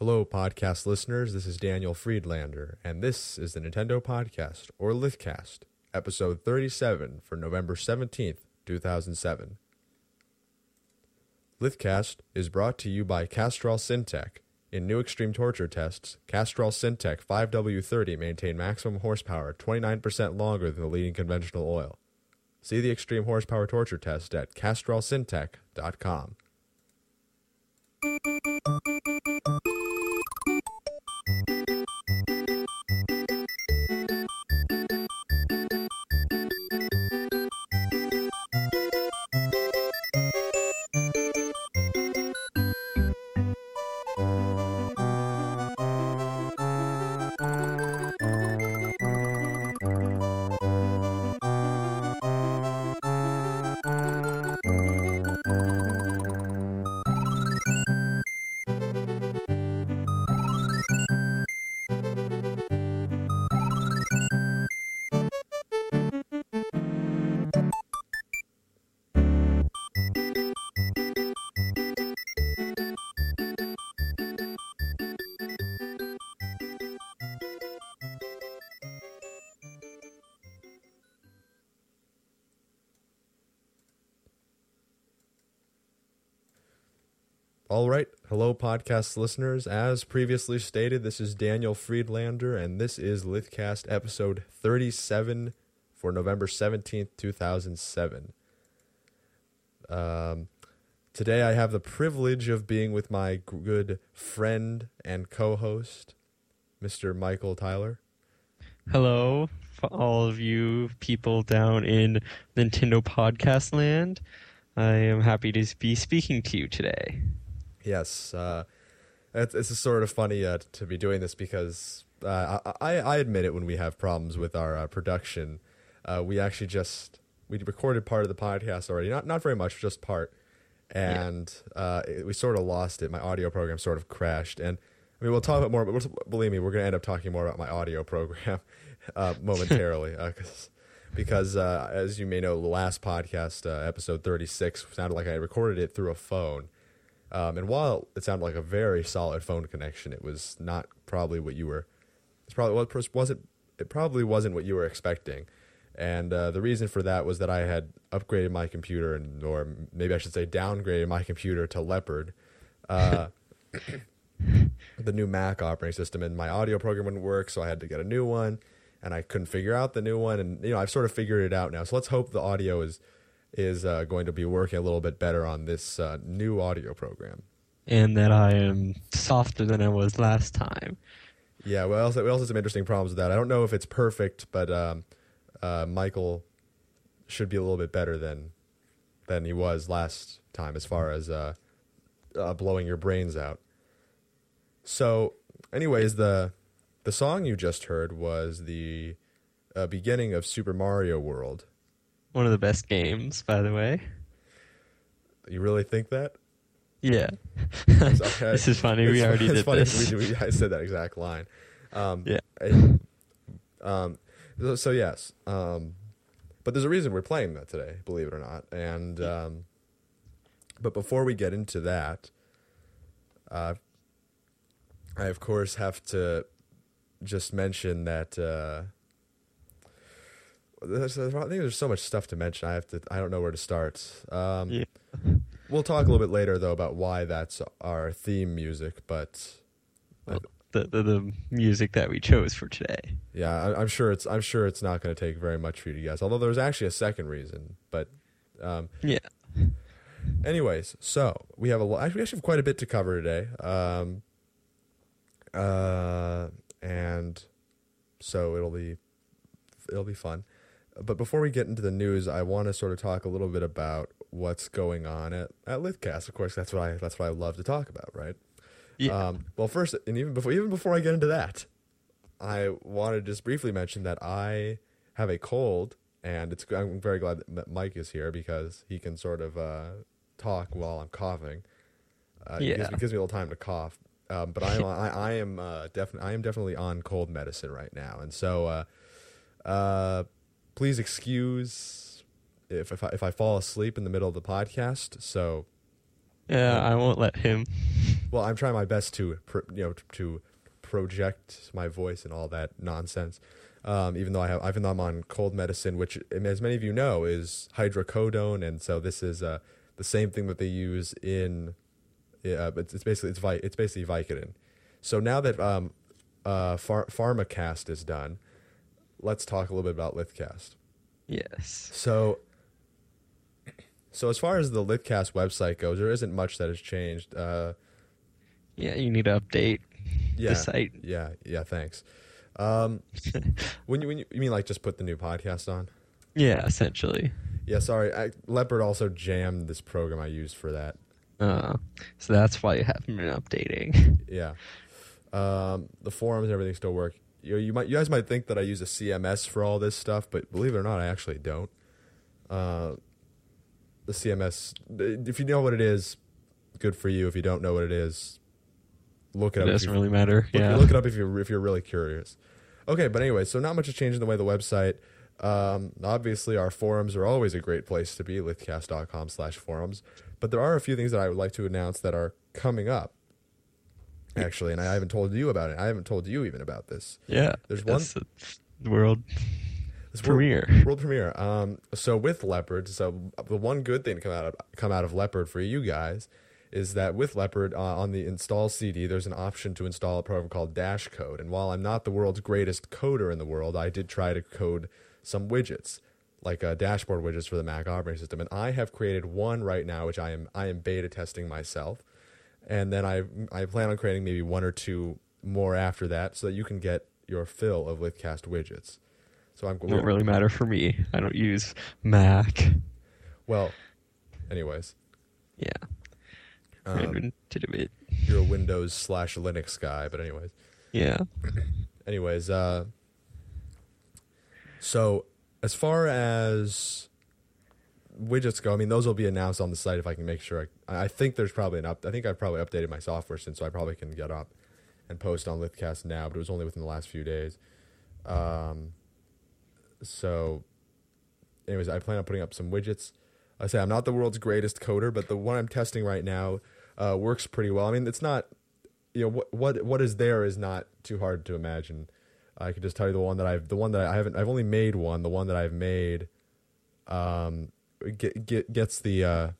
Hello, podcast listeners. This is Daniel Friedlander, and this is the Nintendo Podcast, or Lithcast, episode 37 for November 17th, 2007. Lithcast is brought to you by Castrol Syntec. In new extreme torture tests, Castrol Syntec 5W30 maintain maximum horsepower 29% longer than the leading conventional oil. See the extreme horsepower torture test at castrolsyntec.com. podcast listeners. As previously stated, this is Daniel Friedlander, and this is Lithcast episode 37 for November 17th, 2007. Um, today, I have the privilege of being with my good friend and co host, Mr. Michael Tyler. Hello, all of you people down in Nintendo podcast land. I am happy to be speaking to you today. Yes, uh, it's, it's sort of funny uh, to be doing this because uh, I, I admit it when we have problems with our uh, production. Uh, we actually just we recorded part of the podcast already, not not very much, just part, and uh, it, we sort of lost it. My audio program sort of crashed, and I mean we'll talk about more. But believe me, we're going to end up talking more about my audio program momentarily because. Because as you may know, the last podcast, episode thirty-six, sounded like I recorded it through a phone, um, and while it sounded like a very solid phone connection, it was not probably what you were. It's probably wasn't. It probably wasn't what you were expecting. And uh, the reason for that was that I had upgraded my computer, and or maybe I should say downgraded my computer to Leopard, uh, the new Mac operating system, and my audio program wouldn't work, so I had to get a new one, and I couldn't figure out the new one, and you know I've sort of figured it out now. So let's hope the audio is is uh, going to be working a little bit better on this uh, new audio program. And that I am softer than I was last time. Yeah, well, we also have some interesting problems with that. I don't know if it's perfect, but um, uh, Michael should be a little bit better than than he was last time as far as uh, uh, blowing your brains out. So, anyways, the the song you just heard was the uh, beginning of Super Mario World one of the best games, by the way. You really think that? Yeah. Okay. this is funny. It's, we already did funny. this. We, we, I said that exact line. Um, yeah. um, so, so yes. Um, but there's a reason we're playing that today, believe it or not. And um, but before we get into that, uh, I of course have to just mention that. Uh, there's, I think there's so much stuff to mention. I have to. I don't know where to start. Um, yeah. We'll talk a little bit later though about why that's our theme music, but well, the, the, the music that we chose for today. Yeah, I, am sure it's I'm sure it's not going to take very much for you to guess. Although there's actually a second reason, but um, yeah. Anyways, so we have a lot. Actually, we actually have quite a bit to cover today. Um, uh, and so it'll be it'll be fun. But before we get into the news, I want to sort of talk a little bit about what's going on at, at Lithcast. Of course, that's what I that's what I love to talk about, right? Yeah. Um, well, first, and even before even before I get into that, I want to just briefly mention that I have a cold, and it's I'm very glad that Mike is here because he can sort of uh, talk while I'm coughing. Uh, yeah. It gives, it gives me a little time to cough. Um, but I, I, I am uh, definitely I am definitely on cold medicine right now, and so uh, uh, please excuse if if I, if I fall asleep in the middle of the podcast. So yeah, I won't let him. well, I'm trying my best to you know to project my voice and all that nonsense. Um, even though I have, even though I'm on cold medicine, which, as many of you know, is hydrocodone, and so this is uh, the same thing that they use in. Yeah, but it's basically it's vi- it's basically Vicodin. So now that um, uh, Phar- PharmaCast is done, let's talk a little bit about Lithcast. Yes. So, so as far as the Litcast website goes, there isn't much that has changed. Uh, Yeah, you need to update yeah, the site. yeah, yeah. Thanks. Um, when you when you, you mean like just put the new podcast on? Yeah, essentially. Yeah, sorry. I, Leopard also jammed this program I used for that. Uh, so that's why you haven't been updating. Yeah. Um, the forums and everything still work. You, you might you guys might think that I use a CMS for all this stuff, but believe it or not, I actually don't. Uh, the CMS, if you know what it is, good for you. If you don't know what it is, look it It up. doesn't really matter. Look, yeah. look it up if you're if you're really curious. Okay, but anyway, so not much has changed in the way the website. Um, obviously, our forums are always a great place to be. Lithcast.com slash forums. But there are a few things that I would like to announce that are coming up. Actually, and I haven't told you about it. I haven't told you even about this. yeah. There's one- the world This world- premiere. World premiere. Um, so with Leopard, so the one good thing to come out of come out of Leopard for you guys is that with Leopard uh, on the install CD, there's an option to install a program called Dashcode. And while I'm not the world's greatest coder in the world, I did try to code some widgets, like uh, dashboard widgets for the Mac operating system. And I have created one right now, which I am I am beta testing myself. And then I I plan on creating maybe one or two more after that, so that you can get your fill of Lithcast widgets. So I'm Don't really matter for me. I don't use Mac. Well, anyways, Yeah. um, you're a Windows slash Linux guy, but anyways, Yeah. anyways, uh, so as far as widgets go, I mean, those will be announced on the site if I can make sure. I, I think there's probably an up. I think I've probably updated my software since, so I probably can get up and post on Lithcast now, but it was only within the last few days. Um, so, anyways, I plan on putting up some widgets. I say I'm not the world's greatest coder, but the one I'm testing right now uh, works pretty well. I mean, it's not, you know, what what what is there is not too hard to imagine. I could just tell you the one that I've the one that I haven't I've only made one. The one that I've made, um, get, get gets the uh,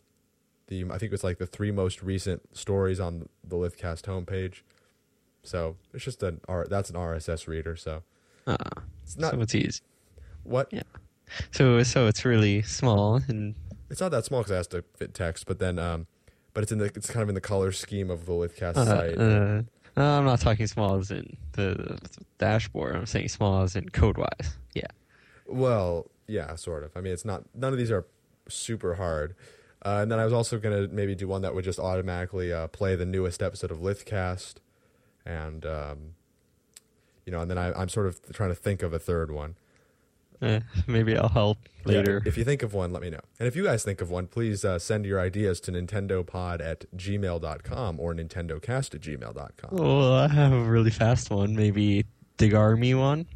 the I think it's like the three most recent stories on the Lithcast homepage. So it's just an R that's an RSS reader. So Uh, it's not so it's easy. what Yeah. So so it's really small and it's not that small because it has to fit text, but then um, but it's in the it's kind of in the color scheme of the Lithcast uh, site. uh, no, I'm not talking small as in the, the dashboard. I'm saying small as in code wise. Yeah. Well, yeah, sort of. I mean, it's not. None of these are super hard. Uh, and then I was also gonna maybe do one that would just automatically uh, play the newest episode of Lithcast, and um, you know, and then I, I'm sort of trying to think of a third one. Eh, maybe I'll help Yeah, later. if you think of one, let me know. And if you guys think of one, please uh, send your ideas to nintendopod at gmail.com or nintendocast at gmail.com. well, I have a really fast one. Maybe Digg Army one.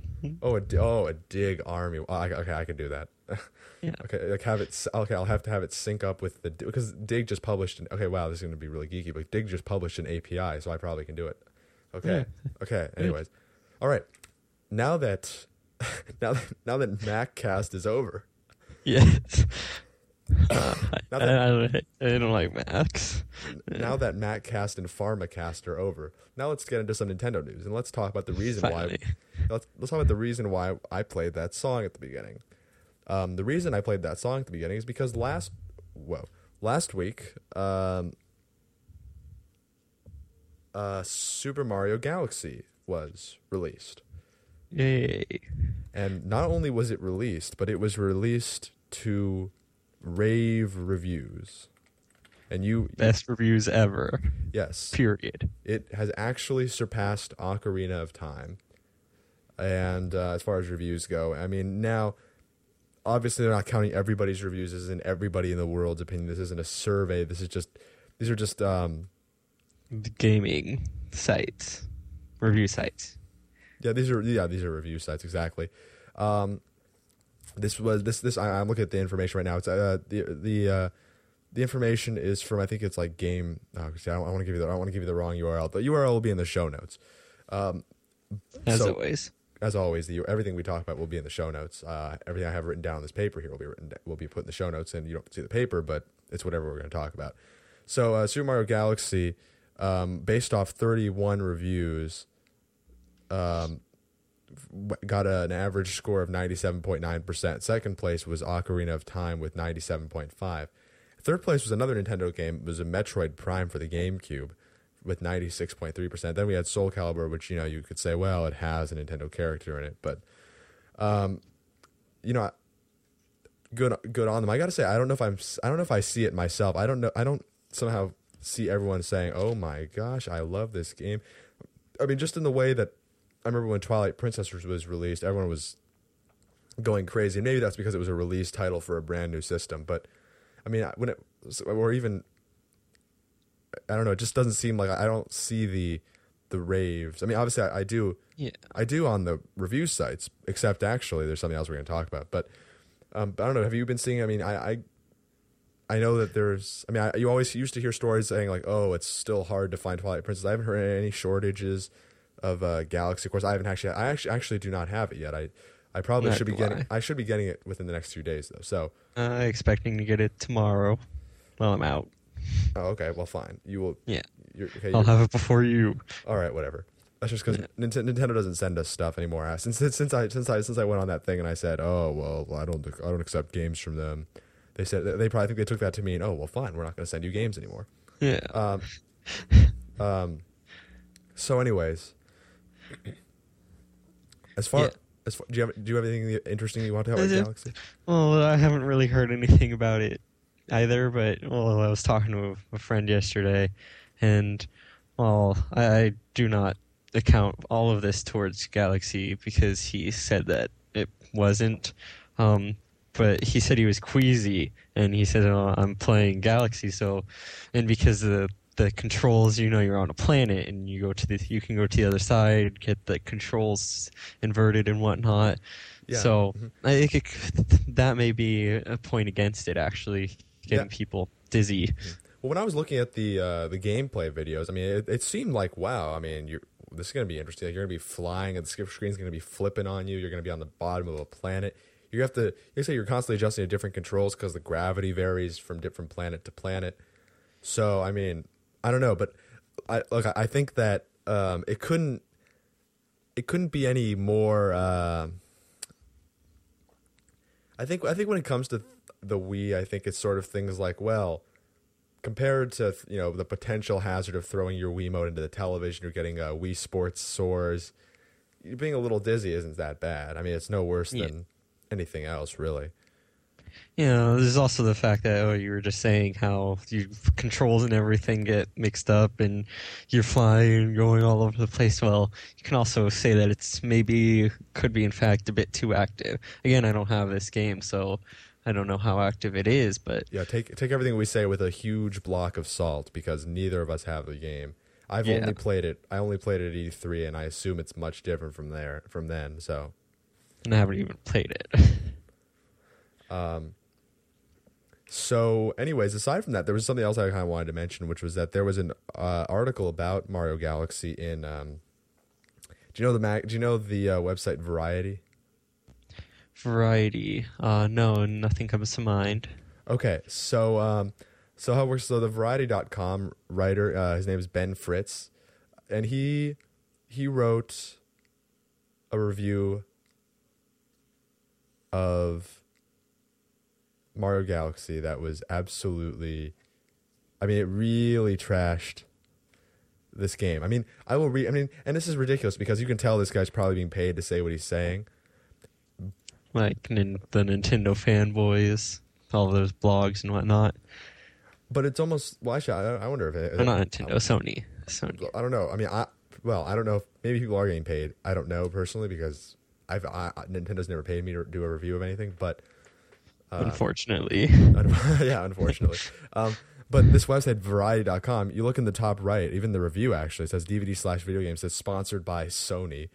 Oh, a, oh, a Digg army. Oh, I, okay, I can do that. Yeah. Okay, like have it. Okay, I'll have to have it sync up with the because Digg just published. An, okay, wow, this is going to be really geeky, but Digg just published an API, so I probably can do it. Okay, okay. Anyways, all right. Now that now that now that MacCast is over, Yes. Uh, I, that- I don't, I don't like Macs. now that MacCast and PharmaCast are over, now let's get into some Nintendo news and let's talk about the reason Finally. why. Let's let's talk about the reason why I played that song at the beginning. Um, the reason I played that song at the beginning is because last whoa last week um, uh, Super Mario Galaxy was released, Yay. and not only was it released, but it was released to rave reviews. And you Best reviews ever. yes Period. it has actually surpassed Ocarina of Time. And uh, as far as reviews go, I mean, now, obviously, they're not counting everybody's reviews. This isn't everybody in the world's opinion. This isn't a survey. This is just, these are just, um, Gaming sites. Review sites. yeah, these are, yeah, these are review sites exactly. Um, this was this this I, I'm looking at the information right now. It's uh, the the uh, the information is from I think it's like game. Oh, see, I don't, want to give you the I want to give you the wrong URL. The URL will be in the show notes. Um, As so- always. As always, the everything we talk about will be in the show notes. Uh, everything I have written down on this paper here will be written will be put in the show notes, and you don't see the paper, but it's whatever we're going to talk about. So, uh, Super Mario Galaxy, um, based off 31 reviews, um, got a- an average score of 97.9%. Second place was Ocarina of Time with 97.5. Third place was another Nintendo game. It was a Metroid Prime for the GameCube with 96.3%. Then we had Soul Calibur, which, you know, you could say, well, it has a Nintendo character in it. But, um, you know, good good on them. I got to say, I don't know if I'm I don't know if I see it myself. I don't know. I don't somehow see everyone saying, "Oh my gosh, I love this game." I mean, just in the way that I remember when Twilight Princess was- was released, everyone was going crazy. Maybe that's because it was a release title for a brand new system. But I mean, when it or even I don't know, it just doesn't seem like I don't see the the raves. I mean, obviously, I, I do. Yeah. I do on the review sites, except actually there's something else we're going to talk about. But, um, but I don't know. Have you been seeing? I mean, I, I, I know that there's. I mean, I, you always used to hear stories saying like, "Oh, it's still hard to find Twilight Princess." I haven't heard any shortages of uh, Galaxy. Of course, I haven't actually. I actually actually do not have it yet. I, I probably should be getting. I should be getting it within the next few days though. So, Uh, expecting to get it tomorrow while I'm out. Oh, okay, well, fine. You will. Yeah. Okay, I'll have it before you. All right, whatever. That's just because Nintendo doesn't send us stuff anymore. Uh, Since since I since I since I went on that thing and I said, oh well, I don't I don't accept games from them. They said they probably think they took that to mean, oh well, fine, we're not going to send you games anymore. Yeah. Um, um, so, anyways, as far Yeah. as far, do you have do you have anything interesting you want to talk about Galaxy? Well, I haven't really heard anything about it either, but well, I was talking to a, friend yesterday, and well, I, I do not account all of this towards Galaxy because he said that it wasn't. Um, but he said he was queasy, and he said, oh, "I'm playing Galaxy." So, and because the the controls, you know, you're on a planet, and you go to the, you can go to the other side, get the controls inverted and whatnot. Yeah. So Mhm. I think it, that may be a point against it, actually, getting Yeah. people dizzy. Well, when I was looking at the uh, the gameplay videos, I mean, it, it seemed like wow. I mean, you this is going to be interesting. Like, you're going to be flying, and the skip screen's going to be flipping on you. You're going to be on the bottom of a planet. You have to. You say you're constantly adjusting to different controls because the gravity varies from different planet to planet. So, I mean, I don't know, but I look. I- I think that um, it couldn't. It couldn't be any more. Uh, I think. I think when it comes to the Wii, I think it's sort of things like well compared to you know the potential hazard of throwing your Wiimote into the television, you're getting uh, Wii Sports sores. Being a little dizzy isn't that bad. I mean, it's no worse Yeah. than anything else, really. You know, there's also the fact that oh, you were just saying how your controls and everything get mixed up, and you're flying and going all over the place. Well, you can also say that it's maybe could be in fact a bit too active. Again, I don't have this game, so I don't know how active it is, but Yeah, take take everything we say with a huge block of salt because neither of us have the game. I've Yeah. only played it. I only played it at E3, and I assume it's much different from there from then. So, and I haven't even played it. Um, so, anyways, aside from that, there was something else I kind of wanted to mention, which was that there was an uh, article about Mario Galaxy in. Um, do you know the mag? Do you know the uh, website Variety? Variety. Uh, no, nothing comes to mind. Okay, so um, so how it works? So the Variety.com writer, uh, his name is Ben Fritz, and he he wrote a review of Mario Galaxy that was absolutely, I mean, it really trashed this game. I mean, I will read. I mean, and this is ridiculous because you can tell this guy's probably being paid to say what he's saying. Like nin- the Nintendo fanboys, all those blogs and whatnot. But it's almost well. Actually, I, I wonder if it, Or not Nintendo, Sony. Sony. I don't know. I mean, I well, I don't know. If, maybe people are getting paid. I don't know personally because I've I, I- Nintendo's never paid me to do a review of anything. But uh, Unfortunately. un- yeah, unfortunately. um, but this website Variety.com, you look in the top right, even the review actually says DVD slash video game says sponsored by Sony.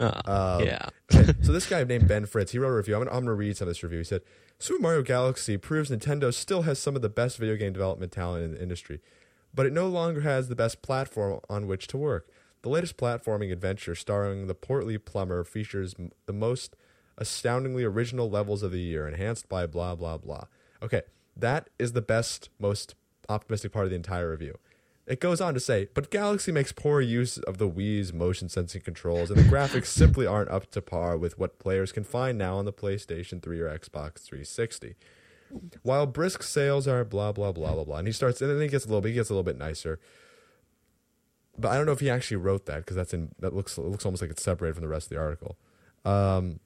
Uh, Um, yeah. okay, so this guy named Ben Fritz, he wrote a review. I'm gonna, I'm gonna read some of this review. He said, "Super Mario Galaxy proves Nintendo still has some of the best video game development talent in the industry, but it no longer has the best platform on which to work. The latest platforming adventure, starring the portly plumber, features m- the most astoundingly original levels of the year, enhanced by blah blah blah." Okay, that is the best, most optimistic part of the entire review. It goes on to say, but Galaxy makes poor use of the Wii's motion sensing controls, and the graphics simply aren't up to par with what players can find now on the PlayStation 3 or Xbox 360. While brisk sales are blah blah blah blah blah, and he starts, and then he gets a little bit, he gets a little bit nicer. But I don't know if he actually wrote that because that's in that looks it looks almost like it's separated from the rest of the article. Um,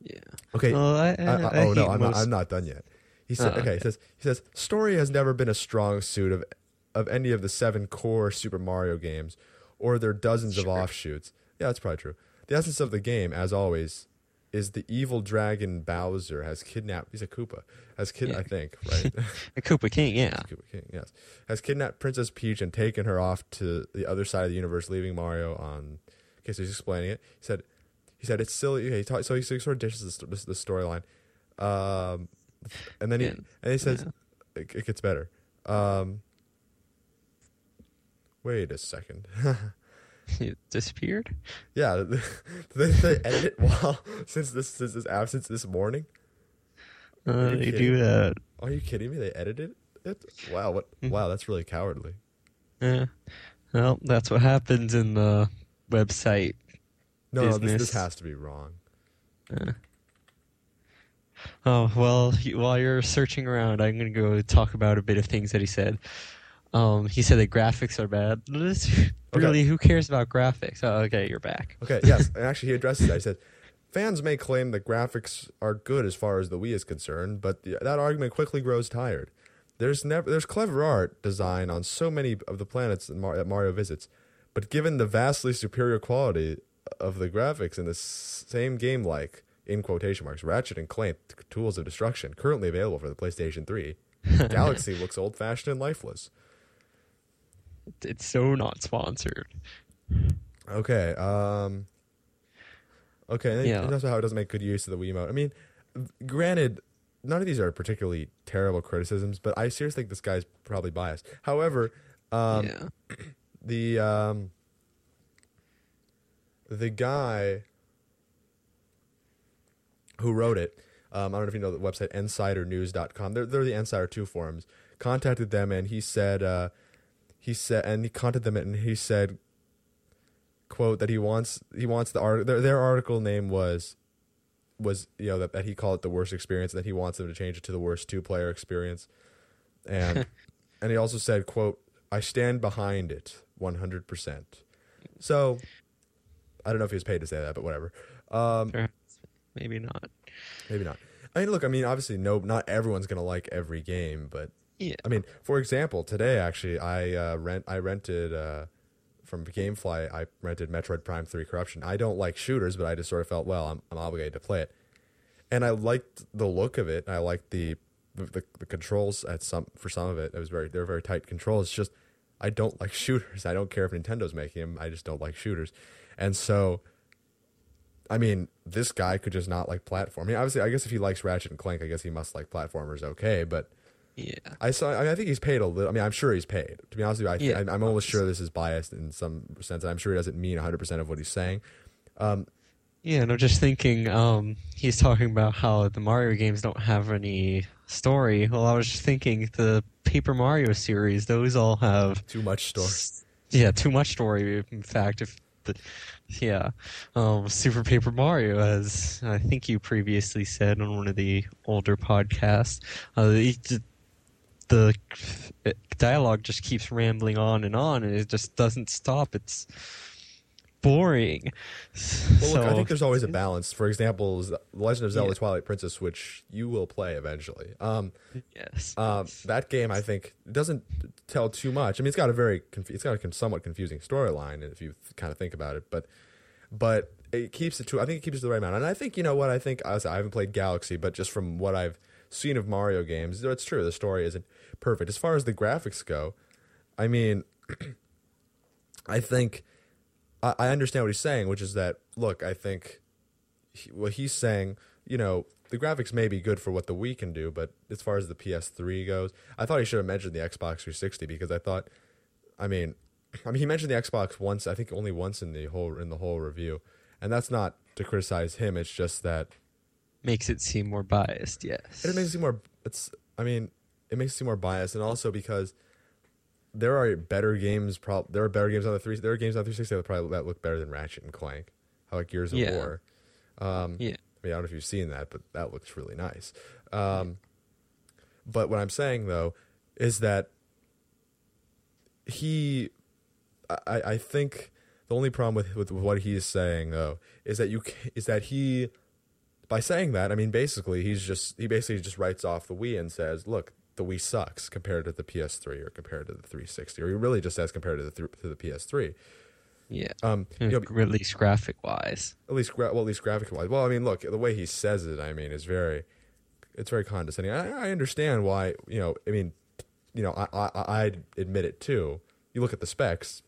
Yeah. okay, Well, I, I, I, I, I oh no, I'm not, I'm not done yet. He said, Oh, okay, he says, he says, story has never been a strong suit of of any of the seven core Super Mario games, or their dozens of offshoots. Yeah, that's probably true. The essence of the game, as always, is the evil dragon Bowser has kidnapped. He's a Koopa. Has kid, Yeah. I think, right? A Koopa King, yeah. Koopa King, yes, has kidnapped Princess Peach and taken her off to the other side of the universe, leaving Mario on. Okay, so he's explaining it. He said, he said it's silly. Okay, he so he sort of dishes the, the, the storyline, um, and then he Yeah. and he says Yeah. it, it gets better. Um, wait a second. It disappeared. yeah, did they, they edit it while since this since his absence this morning. Uh, you they kidding? do that. Are you kidding me? They edited it. Wow, what? Mhm. Wow, that's really cowardly. Yeah. Well, that's what happens in the website. No, no, this, this has to be wrong. Uh. Oh well, while you're searching around, I'm gonna go talk about a bit of things that he said. Um, he said the graphics are bad. really, who cares about graphics? Oh, okay, you're back. Okay, yes, and actually he addresses that. He said, "Fans may claim the graphics are good as far as the Wii is concerned, but the, that argument quickly grows tired. There's never there's clever art design on so many of the planets that, Mar- that Mario visits, but given the vastly superior quality of the graphics in the s- same game like in quotation marks Ratchet and Clank Tools of Destruction currently available for the PlayStation 3, Galaxy looks old-fashioned and lifeless." It's so not sponsored. Okay. Um. Okay. and Yeah. That's how it doesn't make good use of the Wiimote. I mean, granted, none of these are particularly terrible criticisms, but I seriously think this guy's probably biased. However, um, yeah. the um, the guy who wrote it, um, I don't know if you know the website insidernews.com. They're they're the Insider Two forums. Contacted them and he said uh, he said and he contacted them and he said quote that he wants he wants the art their, their article name was was you know that, that he called it the worst experience and that he wants them to change it to the worst two player experience and and he also said quote i stand behind it 100% so i don't know if he was paid to say that but whatever um Perhaps. Maybe not. maybe not i mean look i mean obviously no not everyone's gonna like every game but Yeah. I mean, for example, today actually, I uh, rent I rented uh, from GameFly. I rented Metroid Prime Three Corruption. I don't like shooters, but I just sort of felt well, I'm, I'm obligated to play it, and I liked the look of it. I liked the the, the controls at some for some of it. It was very they're very tight controls. It's just I don't like shooters. I don't care if Nintendo's making them. I just don't like shooters, and so. I mean, this guy could just not like platform. I mean, obviously, I guess if he likes Ratchet and Clank, I guess he must like platformers. Okay, but Yeah. I saw. I, mean, I think he's paid a little. I mean, I'm sure he's paid. To be honest with you, I, Yeah, I, I'm almost sure this is biased in some sense, and I'm sure he doesn't mean 100 percent of what he's saying. Um, Yeah, no, just thinking, um, he's talking about how the Mario games don't have any story. Well, I was just thinking the Paper Mario series, those all have too much story. s- Yeah, too much story. In fact, if the, yeah, um, Super Paper Mario, as I think you previously said on one of the older podcasts, uh, the, the dialogue just keeps rambling on and on, and it just doesn't stop. It's boring. Well, look, I think there's always a balance. For example, Z- Legend of Zelda: Yeah. Twilight Princess, which you will play eventually. Um, Yes. um, that game, I think, doesn't tell too much. I mean, it's got a very, conf- it's got a con- somewhat confusing storyline if you kind of think about it, but, but it keeps it to. I think it keeps it to the right amount. And I think you know what I think. I haven't played Galaxy, but just from what I've seen of Mario games, it's true. The story isn't perfect as far as the graphics go. I mean, I think I, I understand what he's saying, which is that look, I think he, what he's saying, you know, the graphics may be good for what the Wii can do, but as far as the PS3 goes, I thought he should have mentioned the Xbox 360 because I thought, I mean, I mean, he mentioned the Xbox once, I think only once in the whole in the whole review, and that's not to criticize him. It's just that Makes it seem more biased, yes. it makes it seem more. It's, I mean, it makes it seem more biased, and also because there are better games. Pro- there are better games on the three. There are games on 360 that probably that look better than Ratchet and Clank, how like Gears of Yeah. War. Um, yeah. I mean, I don't know if you've seen that, but that looks really nice. Um, but what I'm saying though is that he, I, I think the only problem with, with what he's saying though is that you is that he, by saying that, I mean basically he's just he basically just writes off the Wii and says, look, the Wii sucks compared to the PS3 or compared to the 360, or he really just as compared to the th- to the PS3. Yeah. Um, you know, at least graphic wise. at least gra- well, at least graphic wise. Well, I mean, look, the way he says it, I mean, is very, it's very condescending. I, I understand why, you know, I mean, you know, I, I I admit it too. You look at the specs,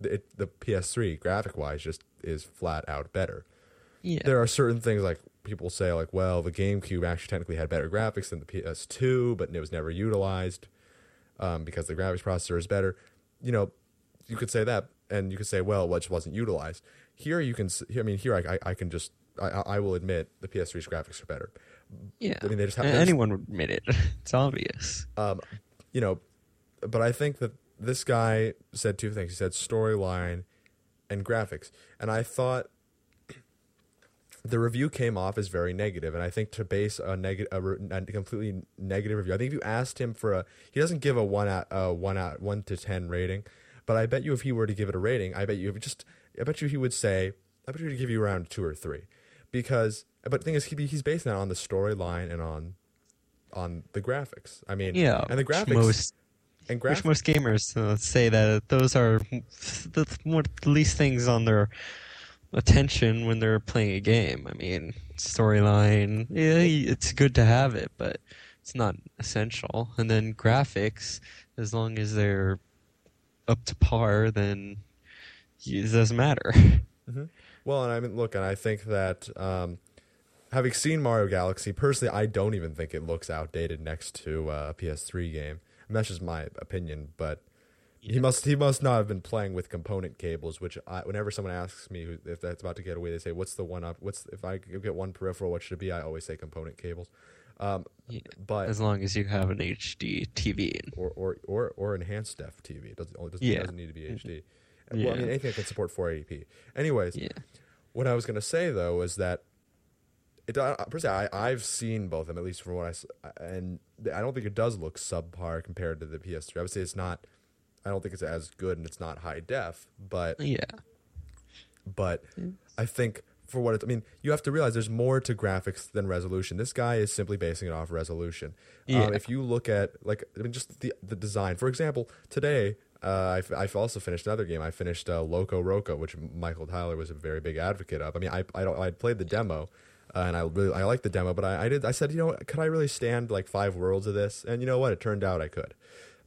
the, it, the PS3 graphic wise just is flat out better. Yeah. There are certain things like people say like, well, the GameCube actually technically had better graphics than the PS2, but it was never utilized um, because the graphics processor is better. You know, you could say that, and you could say, well, well, it just wasn't utilized. Here, you can. I mean, here I, I, can just. I, I will admit the PS3's graphics are better. yeah. I mean, they just have- A- they just- anyone would admit it. It's obvious. Um, you know, but I think that this guy said two things. He said storyline and graphics, and I thought the review came off as very. And I think to base a negative, a, re- a completely negative review, I think if you asked him for a, he doesn't give a one out, uh, one out, one to ten rating, but I bet you if he were to give it a rating, I bet you if just, I bet you he would say, I bet you he'd give you around two or three, because. But the thing is, he, he's basing that on the storyline and on on the graphics. I mean, Yeah. and the graphics Most, and which most gamers uh, say that those are the, the least things on their attention when they're playing a game. I mean, storyline, yeah, it's good to have it, but it's not essential. And then graphics, as long as they're up to par, then it doesn't matter. Well, and I mean, look, and I think that um, having seen Mario Galaxy, personally, I don't even think it looks outdated next to uh, a PS3 game. And that's just my opinion, but. He must he must not have been playing with component cables, which I, whenever someone asks me who, if that's about to get away, they say, "What's the one up? What's if I get one peripheral? What should it be?" I always say component cables. Um, Yeah. but As long as you have an HD TV. or or or, or enhanced def TV. It doesn't only doesn't, Yeah. doesn't need to be HD. Well, I mean anything that can support 480p. Anyways, Yeah. what I was gonna say though is that it. Uh, personally, I I've seen both of them at least from I and I don't think it does look subpar compared to the PS3. I would say it's not. I don't think it's as good and it's not high def, but Yeah. but I think for what it, I mean, you have to realize there's more to graphics than resolution. This guy is simply basing it off resolution. Yeah. Um, if you look at like I mean, just the the design. For example, today uh, I've, I've also finished another game. I finished uh, Loco Roco, which Michael Tyler was a very big advocate of. I mean, I I, don't, I played the demo. Uh, and I really I liked the demo, but I, I did I said you know could I really stand like five worlds of this? And you know what? It turned out I could.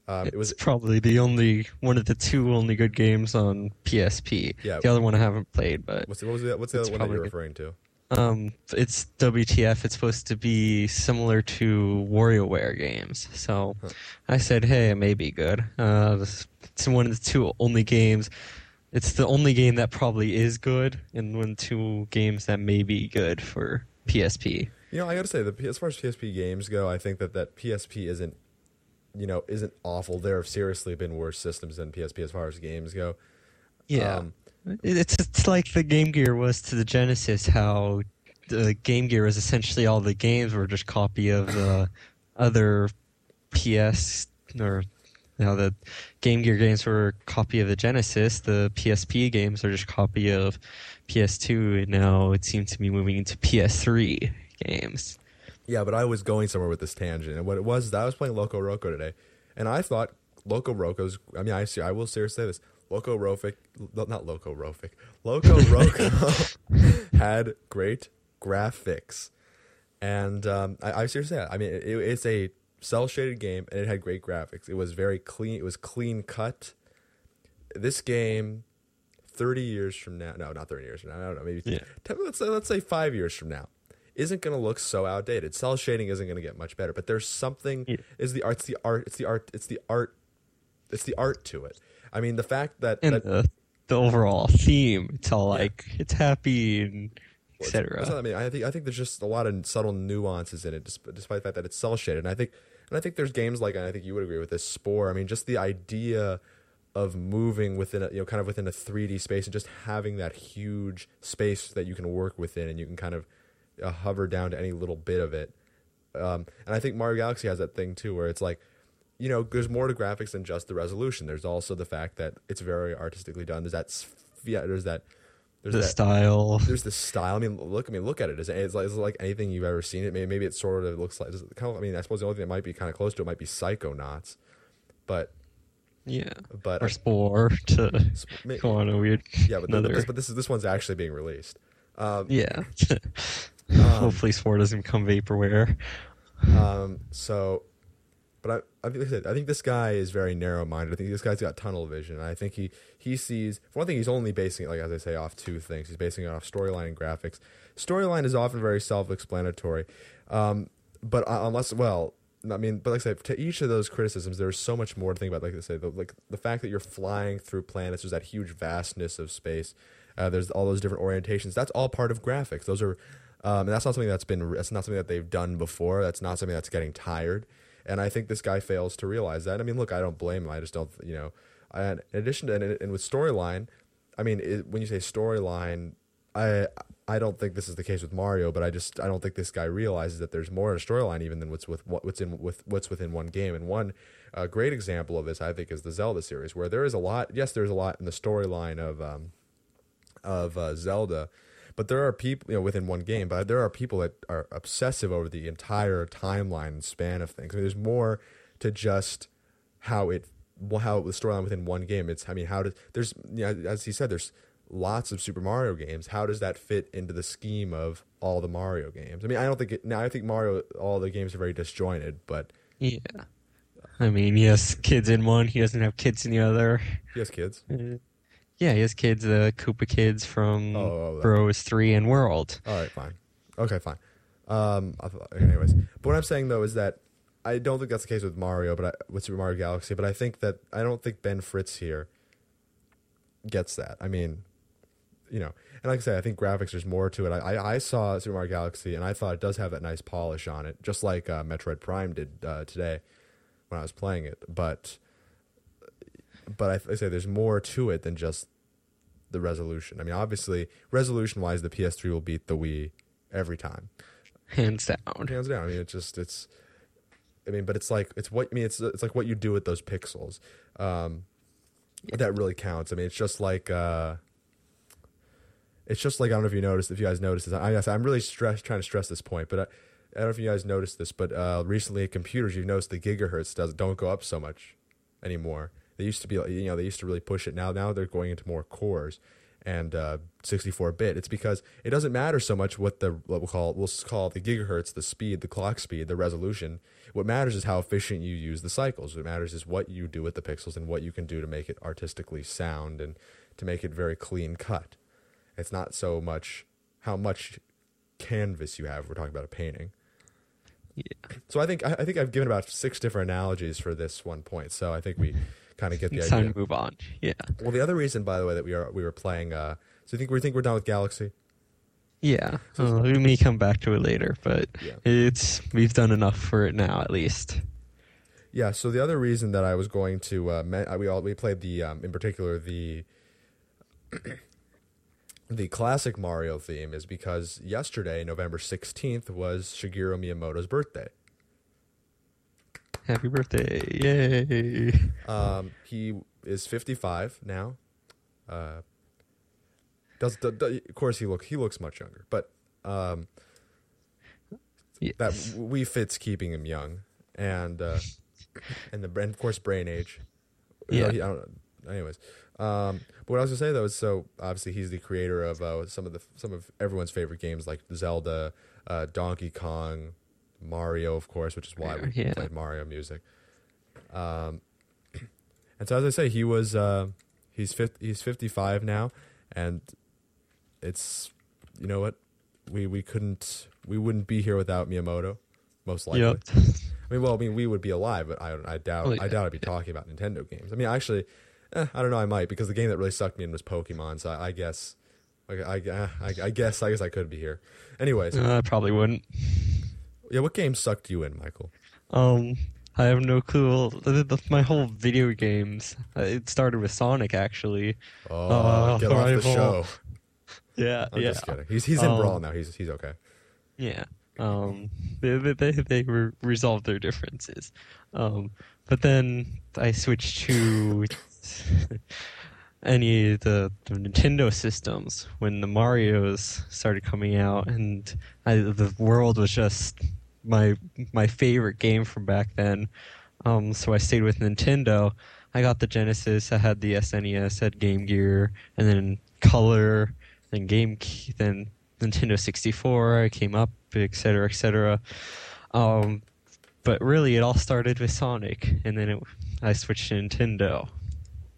Um, it was probably the only one of the two only good games on PSP. Yeah. The other one I haven't played, but what's the, what was the, what's the other one that you're referring to? um, it's WTF. It's supposed to be similar to WarioWare games. So Huh. I said, hey, it may be good. Uh, this- it's one of the two only games. It's the only game that probably is good, and one of the two games that may be good for PSP. You know, I got to say, the as far as PSP games go, I think that that PSP isn't, you know, isn't awful. There have seriously been worse systems than PSP as far as games go. Yeah. Um, It's it's like the Game Gear was to the Genesis. How the Game Gear was essentially all the games were just copy of the other PS or you know the Game Gear games were a copy of the Genesis. The PSP games are just copy of PS2. And now it seems to be moving into PS3 games. Yeah, but I was going somewhere with this tangent, and what it was is I was playing Loco Roco today, and I thought Loco Roco's. I mean, I see. I will seriously say this: Loco Rofic, not Loco Rofic, Loco Roco had great graphics, and um, I, I seriously, I mean, it, it's a cell shaded game, and it had great graphics. It was very clean. It was clean cut. This game 30 years from now, no, not 30 years from now, I don't know, maybe Yeah. 10, let's say let's say 5 years from now, isn't going to look so outdated. Cell shading isn't going to get much better, but there's something Yeah. is the art's the art, it's the art, it's the art it's the art to it. I mean, the fact that, And that the the overall theme, it's all Yeah. like it's happy and that's etc. what I mean, I think I think there's just a lot of subtle nuances in it, despite, despite the fact that it's cell shaded. And I think, and I think there's games like, and I think you would agree with this, Spore. I mean, just the idea of moving within a, you know, kind of within a 3D space and just having that huge space that you can work within, and you can kind of uh, hover down to any little bit of it. Um, and I think Mario Galaxy has that thing too, where it's like, you know, there's more to graphics than just the resolution. There's also the fact that it's very artistically done. There's that, yeah, there's that, there's the that style. there's the style. I mean, look. I mean, look at it. Is it, it's like, is it like anything you've ever seen? It maybe, maybe it sort of looks like. Kind of. I mean, I suppose the only thing that might be kind of close to it might be Psychonauts, but Yeah. but Or Spore to go on a weird yeah, but, th- another. this, but this is this one's actually being released. Um, yeah. Um, Hopefully Spore doesn't become vaporware. um, so, but I, I think like I said, I think this guy is very narrow-minded. I think this guy's got tunnel vision. I think he he sees for one thing, he's only basing it, like as I say, off two things. He's basing it off storyline and graphics. Storyline is often very self-explanatory, um, but unless well. I mean, but like I said, to each of those criticisms, there's so much more to think about. Like I say, the, like the fact that you're flying through planets, there's that huge vastness of space. Uh, there's all those different orientations. That's all part of graphics. Those are, um, and that's not something that's been. That's not something that they've done before. That's not something that's getting tired. And I think this guy fails to realize that. I mean, look, I don't blame him. I just don't, you know. And in addition to and, and with storyline, I mean, it, when you say storyline, I I don't think this is the case with Mario, but I just I don't think this guy realizes that there's more in a storyline even than what's with what, what's in with what's within one game. And one uh, great example of this, I think, is the Zelda series, where there is a lot. Yes, there's a lot in the storyline of um, of uh, Zelda, but there are people you know within one game. But there are people that are obsessive over the entire timeline and span of things. I mean, there's more to just how it well, how the storyline within one game. It's I mean, how does there's you know, as he said, there's lots of Super Mario games. How does that fit into the scheme of all the Mario games? I mean, I don't think it, now. I think Mario all the games are very disjointed, but Yeah. I mean, he has kids in one. He doesn't have kids in the other. he has kids. Uh, Yeah, he has kids. The Koopa kids from Oh, oh, Bros Three and World. All right, fine. Okay, fine. Um, anyways, but what I'm saying though is that I don't think that's the case with Mario, but I, with Super Mario Galaxy. But I think that I don't think Ben Fritz here gets that. I mean, you know, and like I say, I think graphics there's more to it. I, I, I saw Super Mario Galaxy and I thought it does have that nice polish on it, just like uh, Metroid Prime did uh, today when I was playing it. But but I, I say there's more to it than just the resolution. I mean, obviously, resolution wise, the PS3 will beat the Wii every time, Hands down. hands down. I mean, it's just it's. I mean, but it's like it's what I mean. It's it's like what you do with those pixels. Um, that really counts. I mean, it's just like uh, it's just like I don't know if you noticed. If you guys noticed this, I, I- I'm really stress trying to stress this point, but I, I don't know if you guys noticed this, but uh, recently at computers, you've noticed the gigahertz does don't go up so much anymore. They used to be, you know, they used to really push it. Now, now they're going into more cores and uh, 64-bit. It's because it doesn't matter so much what the what we'll call we'll call the gigahertz, the speed, the clock speed, the resolution. What matters is how efficient you use the cycles. What matters is what you do with the pixels and what you can do to make it artistically sound and to make it very clean cut. It's not so much how much canvas you have. We're talking about a painting. Yeah. So I think I, I think I've given about six different analogies for this one point. So I think we kind of get the It's idea. time to move on. Yeah. Well, the other reason, by the way, that we are we were playing. Uh, so you think we think we're done with Galaxy? Yeah. Uh, we may come back to it later, but Yeah. it's we've done enough for it now, at least. Yeah. So the other reason that I was going to uh, we all we played the um, in particular the the classic Mario theme is because yesterday, November sixteenth, was Shigeru Miyamoto's birthday. Happy birthday! Yay! Um, he is fifty five now. Uh, does, does, does of course he look he looks much younger, but um, Yes. that we fits keeping him young and uh and the and of course brain age Yeah. I don't know. anyways um but what i was gonna say though is so obviously he's the creator of uh some of the some of everyone's favorite games like zelda uh donkey kong mario of course which is why we Yeah. played mario music um and so as i say he was uh he's 50, he's 55 now and it's you know what we we couldn't we wouldn't be here without Miyamoto most likely. Yep. I mean, well, I mean, we would be alive, but I, I doubt, Well, I doubt I'd be talking about Nintendo games. I mean, actually, eh, I don't know, I might because the game that really sucked me in was Pokemon. So I, I guess, I, I, I, I guess, I guess I could be here. Anyways, Uh, I probably wouldn't. Yeah, what game sucked you in, Michael? Um, I have no clue. My whole video games. uh, It started with Sonic, actually. Oh, Uh, get off the show. Yeah, I'm yeah, just kidding. He's he's in Um, Brawl now. He's he's okay. yeah. Um, they they they, they re- resolved their differences. Um, but then I switched to any of the, the Nintendo systems when the Mario's started coming out, and I, the world was just my my favorite game from back then. Um, so I stayed with Nintendo. I got the Genesis. I had the SNES, had Game Gear, and then Color, then Game, then Nintendo 64. I came up, etc., cetera, et cetera. Um, but really, it all started with Sonic, and then it, I switched to Nintendo.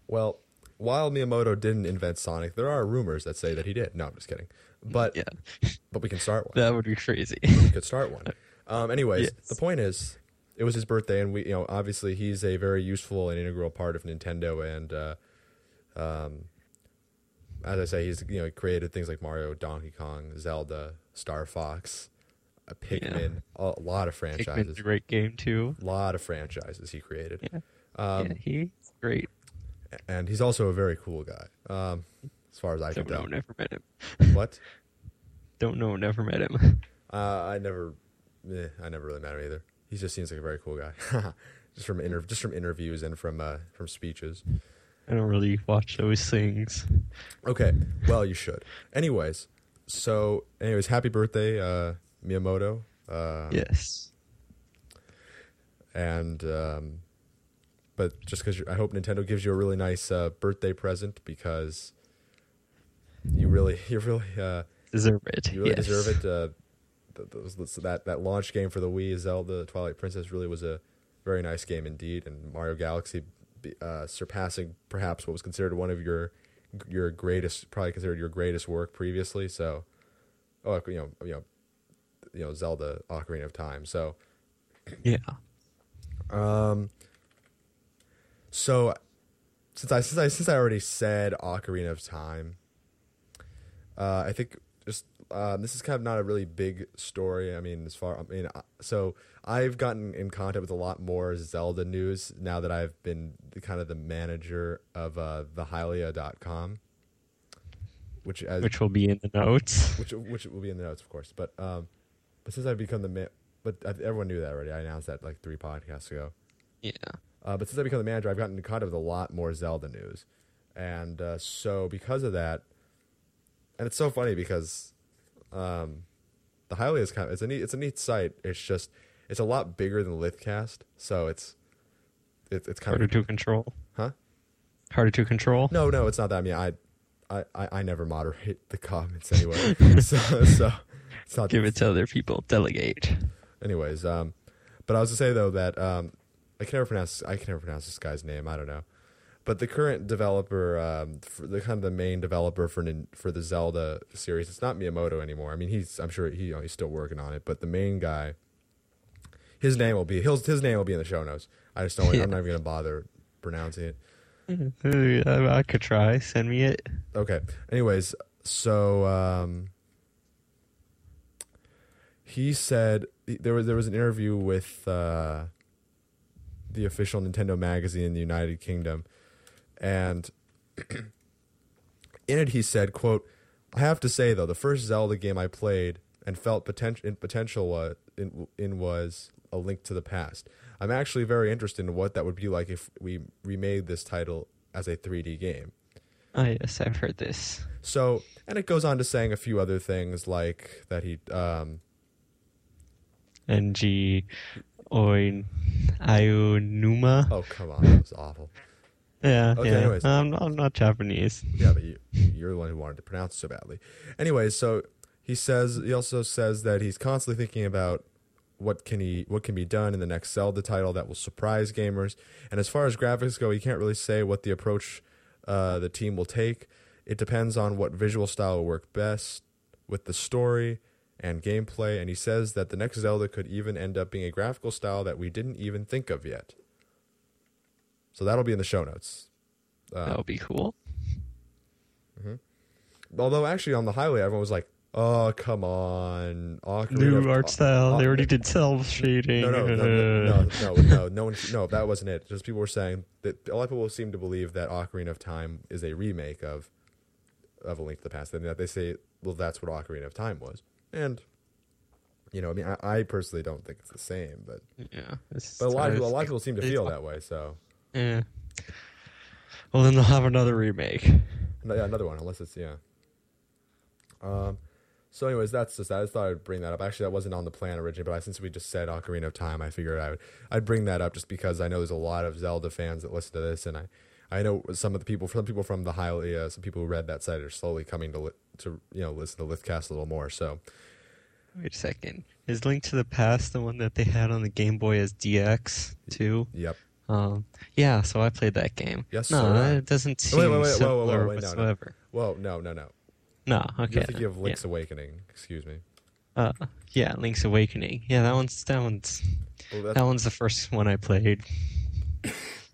Well, while Miyamoto didn't invent Sonic, there are rumors that say that he did. No, I'm just kidding. But Yeah, but we can start one. that would be crazy. we could start one. Um, anyways, Yes. the point is, it was his birthday, and we, you know, obviously he's a very useful and integral part of Nintendo, and uh, um, as I say, he's you know created things like Mario, Donkey Kong, Zelda, Star Fox, uh, Pikmin, a lot of franchises, Pikmin's a great game too. a lot of franchises he created. Yeah, Um, yeah, he's great. And he's also a very cool guy. Um, as far as I can Don't know, tell. never met him. What? Don't know, never met him. Uh, I never, eh, I never really met him either. He just seems like a very cool guy, just from inter- just from interviews and from uh, from speeches. I don't really watch those things. Okay, well you should. Anyways, so anyways, happy birthday, uh, Miyamoto. Uh, Yes. And um, but just because I hope Nintendo gives you a really nice uh, birthday present because you really you really uh, Deserve it. You really yes. deserve it. Uh, th- that that launch game for the Wii, Zelda Twilight Princess, really was a very nice game indeed, and Mario Galaxy uh, surpassing perhaps what was considered one of your your greatest, probably considered your greatest work previously. So, oh, you know, you know, you know, Zelda Ocarina of Time. So, Yeah. um, so since I since I since I already said Ocarina of Time, uh, I think just um, this is kind of not a really big story. I mean, as far I mean, uh, so I've gotten in contact with a lot more Zelda news now that I've been the, kind of the manager of uh, the Hylia.com, which as Which will be in the notes. which which will be in the notes, of course. But um, but since I've become the ma- but I, everyone knew that already. I announced that like three podcasts ago. Yeah. Uh, but since I become the manager, I've gotten in contact with a lot more Zelda news, and uh, so because of that, and it's so funny because um, the Hylia is kind of it's a neat it's a neat site. It's just it's a lot bigger than Lithcast, so it's it's it's kind Harder of to control. huh? Harder to control. No, no, it's not that. I mean, I I I, I never moderate the comments anyway, so so it's not Give it to other people. Delegate. Anyways, um, but I was to say though that um, I can never pronounce I can never pronounce this guy's name. I don't know, but the current developer, um, the kind of the main developer for for the Zelda series, it's not Miyamoto anymore. I mean, he's I'm sure he you know, he's still working on it, but the main guy, his name will be his his name will be in the show notes. I just don't. Yeah. I'm not even gonna bother pronouncing it. Uh, I could try. Send me it. Okay. Anyways, so um, he said there was there was an interview with uh, the official Nintendo magazine in the United Kingdom, and in it he said, "quote I have to say though, the first Zelda game I played and felt potential in potential was in, in was a link to the past. I'm actually very interested in what that would be like if we remade this title as a 3D game." Oh, yes, I've heard this. So, and it goes on to saying a few other things like that he, um, NG Oin Ayonuma. oh come on, that was awful. Yeah, Okay, yeah. anyways. I'm, not, I'm not Japanese. Yeah, but you, you're the one who wanted to pronounce it so badly. Anyways, so he says he also says that he's constantly thinking about what can he what can be done in the next Zelda title that will surprise gamers. And as far as graphics go, he can't really say what the approach uh, the team will take. It depends on what visual style will work best with the story and gameplay. And he says that the next Zelda could even end up being a graphical style that we didn't even think of yet. So that'll be in the show notes. Uh, that would be cool. Although actually on the Hylia, everyone was like, "Oh, come on, Ocarina New of- art style. uh, they already did cell shading. No, no, no, no, no, no, no, no, one, no, that wasn't it. Just people were saying that a lot of people seem to believe that Ocarina of Time is a remake of of A Link to the Past, and that they say, well, that's what Ocarina of Time was. And you know, I mean, I, I personally don't think it's the same, but Yeah. but a lot of people, a lot of people seem to feel that way. So Yeah. Well, then they'll have another remake. No, yeah, another one, unless it's yeah. Um, so anyways, that's just that. I just thought I'd bring that up. Actually, that wasn't on the plan originally, but I, since we just said Ocarina of Time, I figured I would I'd bring that up just because I know there's a lot of Zelda fans that listen to this, and I I know some of the people, some people from the Hylia, some people who read that site are slowly coming to li- to you know listen to Lithcast a little more. So Wait a second. Is Link to the Past the one that they had on the Game Boy as DX too? yep. Um, yeah. So I played that game. Yes, No, I. it doesn't Wait, seem wait, wait, whoa, whoa, whoa, wait, no, no. whatsoever. Whoa, no, no, no. No. Okay. You're thinking of then, Link's Awakening. Excuse me. Yeah. Uh, yeah, Link's Awakening. Yeah, that one's that one's Well, that one's the first one I played.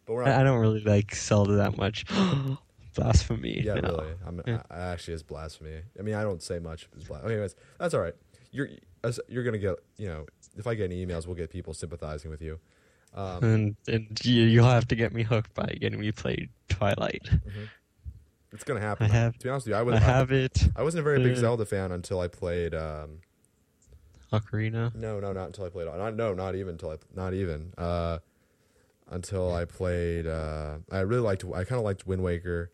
but I, I don't really like Zelda that much. Blasphemy. Yeah, no. really. I'm, Yeah. I, I actually is blasphemy. I mean, I don't say much. It's blas- Anyways, that's all right. You're as, you're gonna get you know if I get any emails, we'll get people sympathizing with you. Um, And and you, you'll have to get me hooked by getting me play Twilight. it's gonna happen. I have- To be honest with you, I was I have it. I wasn't a very big uh, Zelda fan until I played. Um, Ocarina. no, no, not until I played. Not, no, not even until I not even uh, until I played. Uh, I really liked. I kind of liked Wind Waker,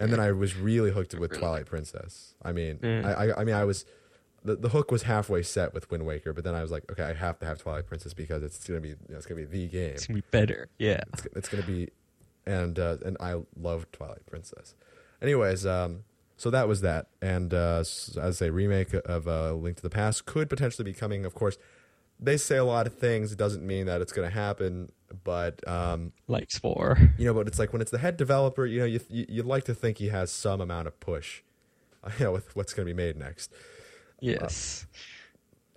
and then I was really hooked with Twilight Princess. I mean, Mm. I, I, I mean, I was. The, the hook was halfway set with Wind Waker, but then I was like, okay, I have to have Twilight Princess because it's gonna be, you know, it's gonna be the game. It's gonna be better. Yeah. It's, it's gonna be, and uh, and I love Twilight Princess. Anyways, um, so that was that, and uh, s- as a remake of uh, Link to the Past could potentially be coming. Of course, they say a lot of things. It doesn't mean that it's gonna happen, but um, Like Spore. you know, but it's like when it's the head developer, you know, you, you you'd like to think he has some amount of push, you know, with what's gonna be made next. Yes.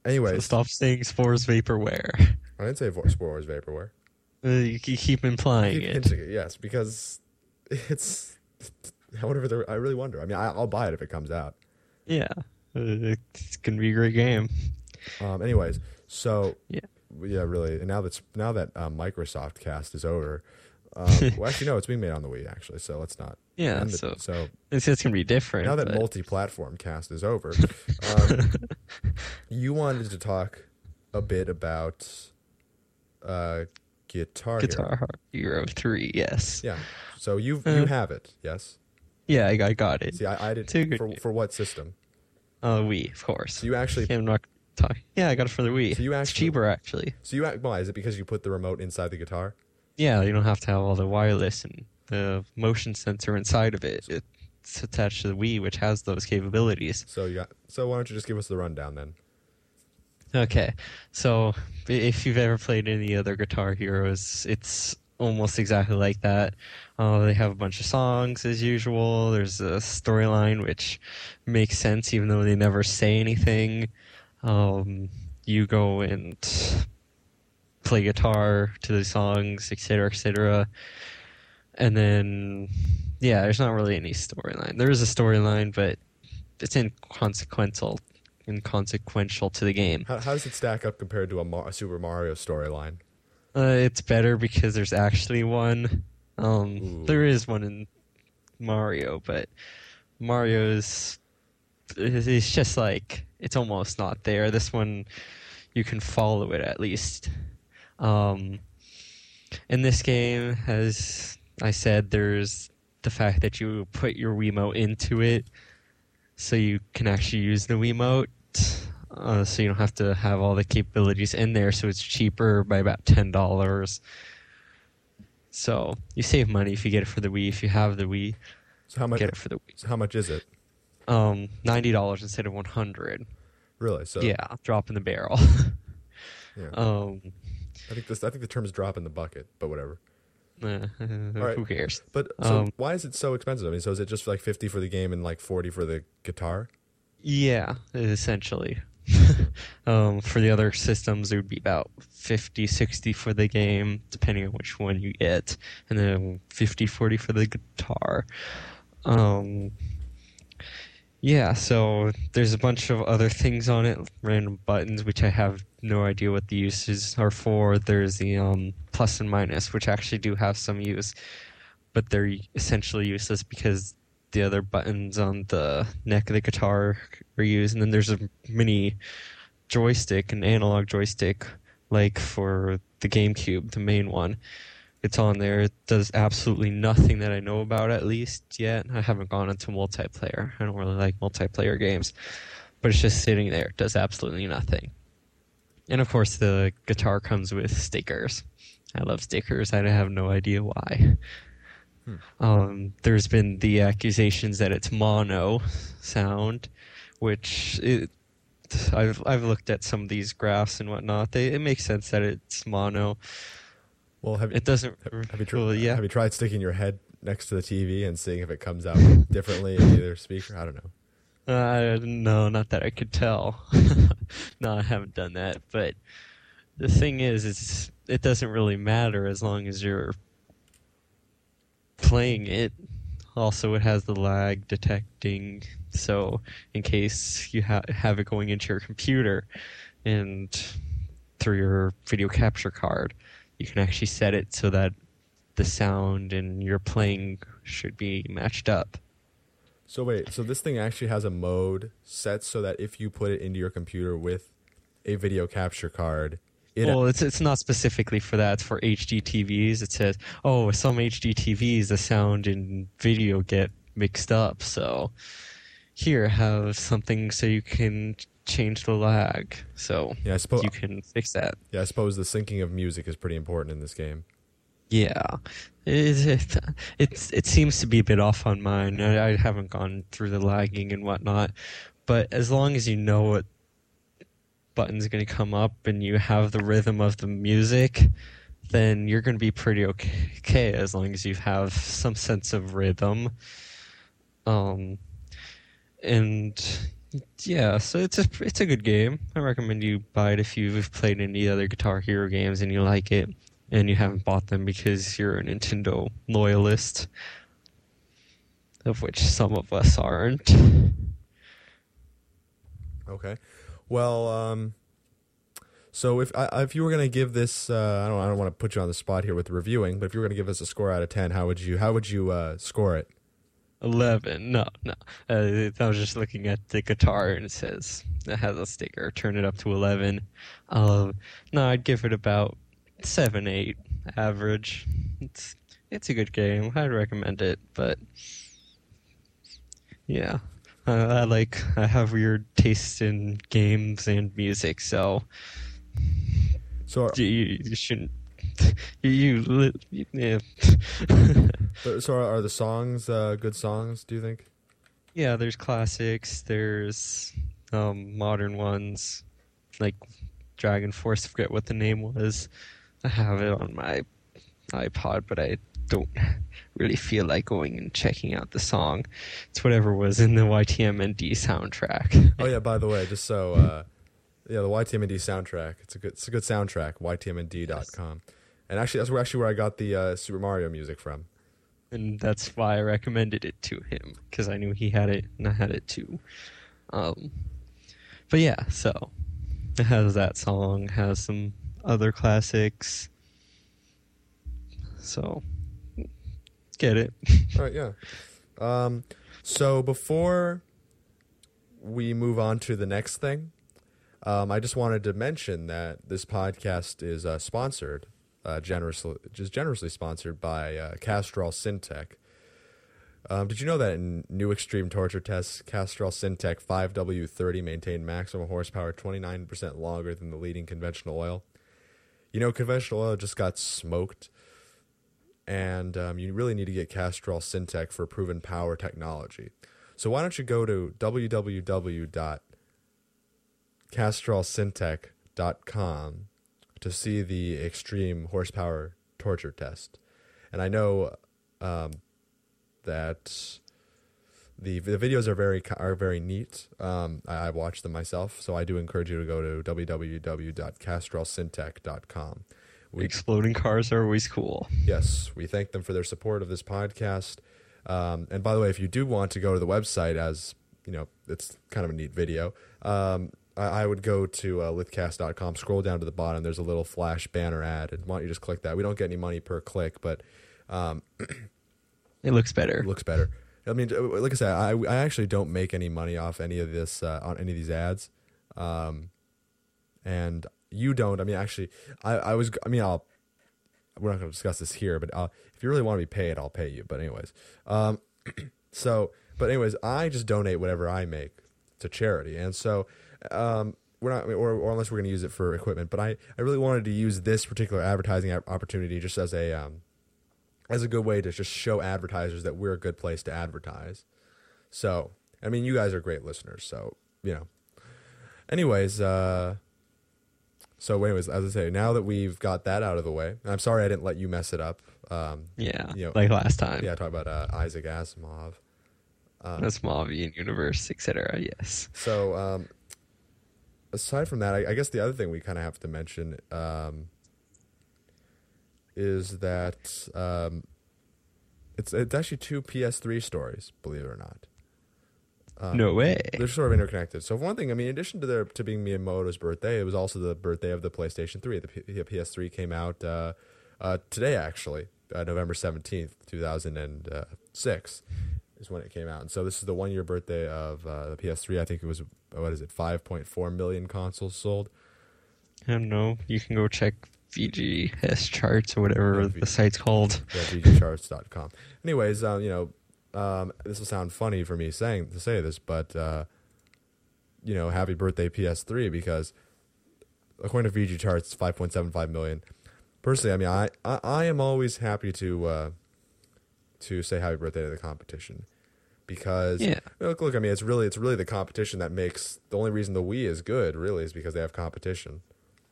So stop saying Spore's vaporware. I didn't say Vo- Spore Wars Vaporware. Uh, you keep implying Keep it. it, yes, because it's whatever. I really wonder. I mean, I, I'll buy it if it comes out. Yeah. Uh, it's gonna be a great game. Um, anyways, so Yeah. Yeah, really. And now that's now that um, Microsoft Cast is over. Um, well, actually, no, it's being made on the Wii. Actually, so let's not. Yeah. end it. So so it's, it's gonna be different. now that but- multi-platform Cast is over, um, you wanted to talk a bit about uh, Guitar. Hero. Guitar Hero Three. Yes. Yeah. So you Uh, you have it, yes. Yeah, I, I got it. See, I, I did Too good. for for what system? Uh, Wii, of course. So you actually I'm not talking. Yeah, I got it for the Wii. So you it's cheaper actually. So you act, why is it because you put the remote inside the guitar? Yeah, you don't have to have all the wireless and the motion sensor inside of it. It's attached to the Wii, which has those capabilities. So you got. So why don't you just give us the rundown then? Okay, so if you've ever played any other Guitar Heroes, it's almost exactly like that. Uh, they have a bunch of songs as usual. There's a storyline which makes sense even though they never say anything. Um, you go and play guitar to the songs, etc., etc. And then, yeah, there's not really any storyline. There is a storyline, but it's inconsequential, inconsequential to the game. How, how does it stack up compared to a, Mar- a Super Mario storyline? Uh, it's better because there's actually one. Um, there is one in Mario, but Mario's it's just like it's almost not there. This one you can follow it at least. Um, in this game, as I said, there's the fact that you put your Wiimote into it, so you can actually use the Wiimote. Uh, so you don't have to have all the capabilities in there. So it's cheaper by about ten dollars. So you save money if you get it for the Wii. If you have the Wii, So how much? get it for the Wii. So how much is it? Um, ninety dollars instead of one hundred. Really? So Yeah, drop in the barrel. yeah. um, I think this. I think the term is drop in the bucket, but whatever. Uh, right. Who cares? But so Um, why is it so expensive? I mean, so is it just like fifty for the game and like forty for the guitar? Yeah, essentially. um, for the other systems, it would be about 50, 60 for the game, depending on which one you get, and then 50, 40 for the guitar. Um, yeah, so there's a bunch of other things on it, random buttons, which I have no idea what the uses are for. There's the um, plus and minus, which actually do have some use, but they're essentially useless because the other buttons on the neck of the guitar are used, and then there's a mini joystick, an analog joystick, like for the GameCube, the main one. It's on there. It does absolutely nothing that I know about, at least yet. I haven't gone into multiplayer. I don't really like multiplayer games, but it's just sitting there. It does absolutely nothing. And of course, the guitar comes with stickers. I love stickers. I have no idea why. Um, there's been the accusations that it's mono sound, which it, I've I've looked at some of these graphs and whatnot. They it makes sense that it's mono. Well, have It doesn't. have you tr- well, yeah. have you tried sticking your head next to the TV and seeing if it comes out differently in either speaker? I don't know. Uh, no, not that I could tell. no, I haven't done that. But the thing is, is it doesn't really matter as long as you're playing it. Also, it has the lag detecting, so in case you ha- have it going into your computer and through your video capture card, you can actually set it so that the sound and your playing should be matched up. So wait, so this thing actually has a mode set so that if you put it into your computer with a video capture card, it well, it's it's not specifically for that. It's for HD TVs. It says, oh, some HD TVs, the sound and video get mixed up. So here, have something so you can change the lag. So yeah, I suppose you can fix that. yeah, I suppose the syncing of music is pretty important in this game. Yeah, it, it, it's it seems to be a bit off on mine. I, I haven't gone through the lagging and whatnot, but as long as you know what button's going to come up and you have the rhythm of the music, then you're going to be pretty okay, okay as long as you have some sense of rhythm. Um, and yeah, so it's a it's a good game. I recommend you buy it if you've played any other Guitar Hero games and you like it and you haven't bought them because you're a Nintendo loyalist, of which some of us aren't. Okay. Well, um, so if I, if you were gonna give this, uh, I don't I don't want to put you on the spot here with reviewing, but if you were gonna give us a score out of ten, how would you how would you uh, score it? Eleven? No, no. Uh, I was just looking at the guitar and it says it has a sticker. Turn it up to eleven. Um, no, I'd give it about seven, eight, average. It's it's a good game. I'd recommend it, but yeah, uh, I like I have weird tastes in games and music, so So you, you shouldn't. You, yeah. so are, are the songs uh, good songs? Do you think? Yeah, there's classics. There's um, modern ones, like DragonForce. I forget what the name was. I have it on my iPod, but I don't really feel like going and checking out the song. It's whatever was in the YTMND soundtrack. Oh yeah. By the way, just so uh, yeah, the YTMND soundtrack. It's a good it's a good soundtrack. YTMND.com. And actually, that's where actually where I got the uh, Super Mario music from. and that's why I recommended it to him because I knew he had it and I had it too. Um, but yeah, so it has that song, has some other classics. So get it. All right, yeah. Um, so before we move on to the next thing, um, I just wanted to mention that this podcast is uh, sponsored, uh, generously, just generously sponsored by uh, Castrol Syntec. Um, did you know that in new extreme torture tests, Castrol Syntec 5W30 maintained maximum horsepower 29% longer than the leading conventional oil? You know, conventional oil just got smoked and um, you really need to get Castrol Syntec for proven power technology. So why don't you go to www.castrolsyntec.com to see the extreme horsepower torture test. and I know um, that the the videos are very are very neat. Um, I, I watch them myself, so I do encourage you to go to www.castrolsyntec.com. We, Exploding cars are always cool. yes, we thank them for their support of this podcast. Um, and by the way, if you do want to go to the website, as you know, it's kind of a neat video. Um, I, I would go to uh, lithcast.com, scroll down to the bottom. There's a little flash banner ad, and why don't you just click that? We don't get any money per click, but um, It looks better. it looks better. I mean, uh, like I said, I, I actually don't make any money off any of this uh, on any of these ads, um, and you don't. I mean, actually, I, I was. I mean, I'll. We're not going to discuss this here, but uh, if you really want to be paid, I'll pay you. But anyways, um, so but anyways, I just donate whatever I make to charity, and so um, we're not, or, or unless we're going to use it for equipment. But I, I really wanted to use this particular advertising opportunity just as a um, as a good way to just show advertisers that we're a good place to advertise. So, I mean, you guys are great listeners, so you know. Anyways, uh, so anyways, as I say, now that we've got that out of the way, I'm sorry I didn't let you mess it up. Um, Yeah, you know, like last time. yeah, talk about uh, Isaac Asimov. Um, Smallvian universe, etc. Yes. So, um, aside from that, I, I guess the other thing we kind of have to mention um, is that um, it's it's actually two PS3 stories, believe it or not. Um, no way. They're sort of interconnected. So, for one thing, I mean, in addition to their to being Miyamoto's birthday, it was also the birthday of the PlayStation 3. The, P- the PS3 came out uh, uh, today, actually, uh, November 17th, 2006 is when it came out. And so this is the one year birthday of uh, the PS3. I think it was, what is it, 5.4 million consoles sold. I don't know. You can go check VGS charts or whatever Yeah, V- the site's called. Yeah, VGChartz.com. Anyways, um, you know, um, this will sound funny for me saying to say this, but uh, you know, happy birthday PS3 because according to VGChartz, 5.75 million. Personally, I mean, I, I, I am always happy to uh, to say happy birthday to the competition because Yeah. look, look, I mean, it's really it's really the competition that makes the only reason the Wii is good really is because they have competition.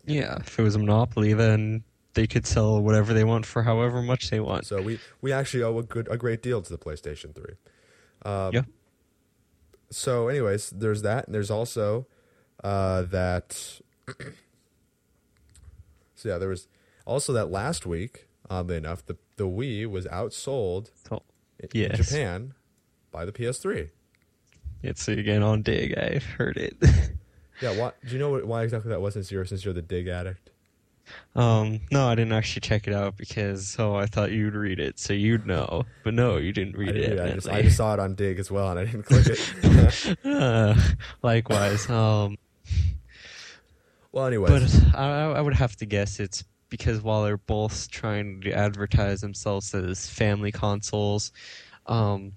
Yeah, if it was a monopoly, then they could sell whatever they want for however much they want. So we we actually owe a good a great deal to the PlayStation Three. Um, Yeah. So, anyways, there's that, and there's also uh, that. so yeah, there was also that last week. Oddly enough, the the Wii was outsold So, in Japan by the PS3. it's again on Digg. I heard it. Yeah, why, do you know why exactly that was? Since you're since you're the Digg addict. um, no, I didn't actually check it out because oh, I thought you'd read it, so you'd know. But no, you didn't read I, it. didn't- I just I just saw it on Digg as well, and I didn't click it. Uh, likewise. Um, well, anyways, but I, I would have to guess it's because while they're both trying to advertise themselves as family consoles, um,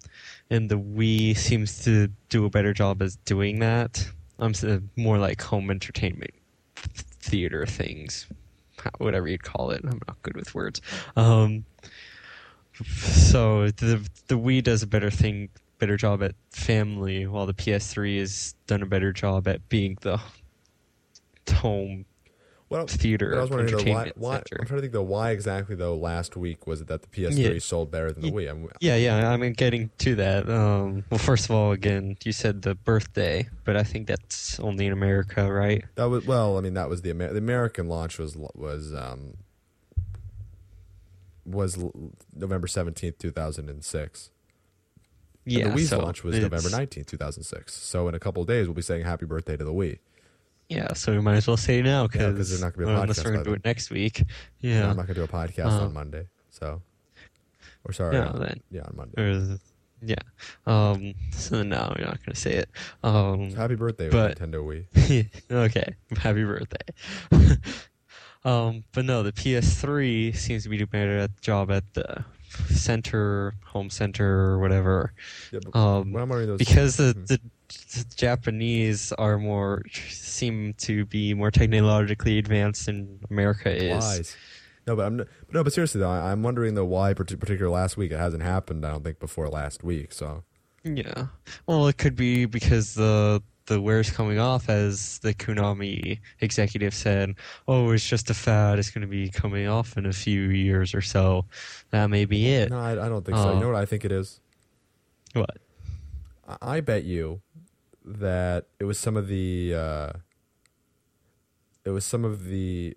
and the Wii seems to do a better job as doing that. I'm um, more like home entertainment theater things, whatever you'd call it. I'm not good with words. Um, so the the Wii does a better thing, better job at family, while the PS3 has done a better job at being the home well, theater I was wondering though, why, why. I'm trying to think though why exactly though last week was it that the PS3 Yeah. sold better than the Wii? I'm, Yeah, yeah. I mean, getting to that. Um, well, first of all, again, you said the birthday, but I think that's only in America, right? that was well, I mean that was the Amer- the American launch was was um was November 17th, 2006. Yeah. and the Wii's so launch was November 19th, 2006. So in a couple of days we'll be saying happy birthday to the Wii. Yeah, so we might as well say now Yeah, because 'cause there's not gonna be a unless podcast we're gonna do it next week. Yeah. I'm not going to do a podcast Uh, on Monday. So or sorry. Yeah, on- then. yeah, on Monday. Or, yeah. Um. So now we're not gonna say it. Um. Happy birthday but- Nintendo Wii. okay. Happy birthday. um. But no, the PS3 seems to be doing better at the job at the center, home center, or whatever. Yeah, Um, when I'm wearing those because Mhm. the, the Japanese are more seem to be more technologically advanced than America is. lies. No, but I'm but no, but seriously though, I, I'm wondering though why, partic- particular last week, it hasn't happened. I don't think before last week. So Yeah. Well, it could be because the the wear's coming off, as the Konami executive said, "Oh, it's just a fad. It's going to be coming off in a few years or so. That may be it." No, I, I don't think so. You Uh, know what I think it is? What? I bet you that it was some of the uh, it was some of the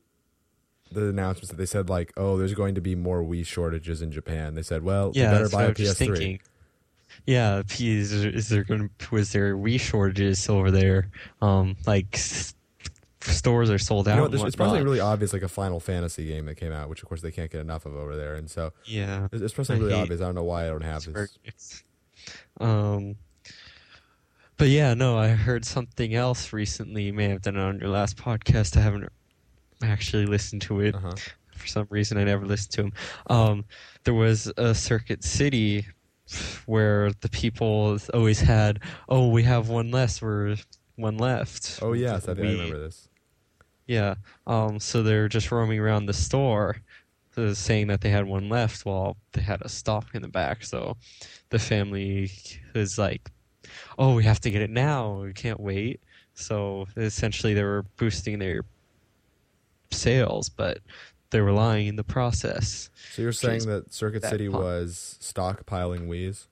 the announcements that they said like, oh, there's going to be more Wii shortages in Japan. They said, well, Yeah, you better buy a I was just PS3. thinking. Yeah, is there, is there going to was there Wii shortages over there? Um, like stores are sold out. You know there's- it's probably really obvious, like a Final Fantasy game that came out, which of course they can't get enough of over there, and so yeah. it's, it's probably really obvious. I don't know why I don't have this. Um, but yeah, no, I heard something else recently. You may have done it on your last podcast. I haven't actually listened to it Uh-huh. for some reason. I never listened to him. Um, there was a Circuit City where the people always had, "Oh, we have one less. We're one left." Oh yes, I, think I remember this. Yeah. Um, so they're just roaming around the store, uh, saying that they had one left while they had a stock in the back. So the family is like, "Oh, we have to get it now. We can't wait." So essentially, they were boosting their sales, but they were lying in the process. So you're saying that Circuit that City pun. was stockpiling Wii's?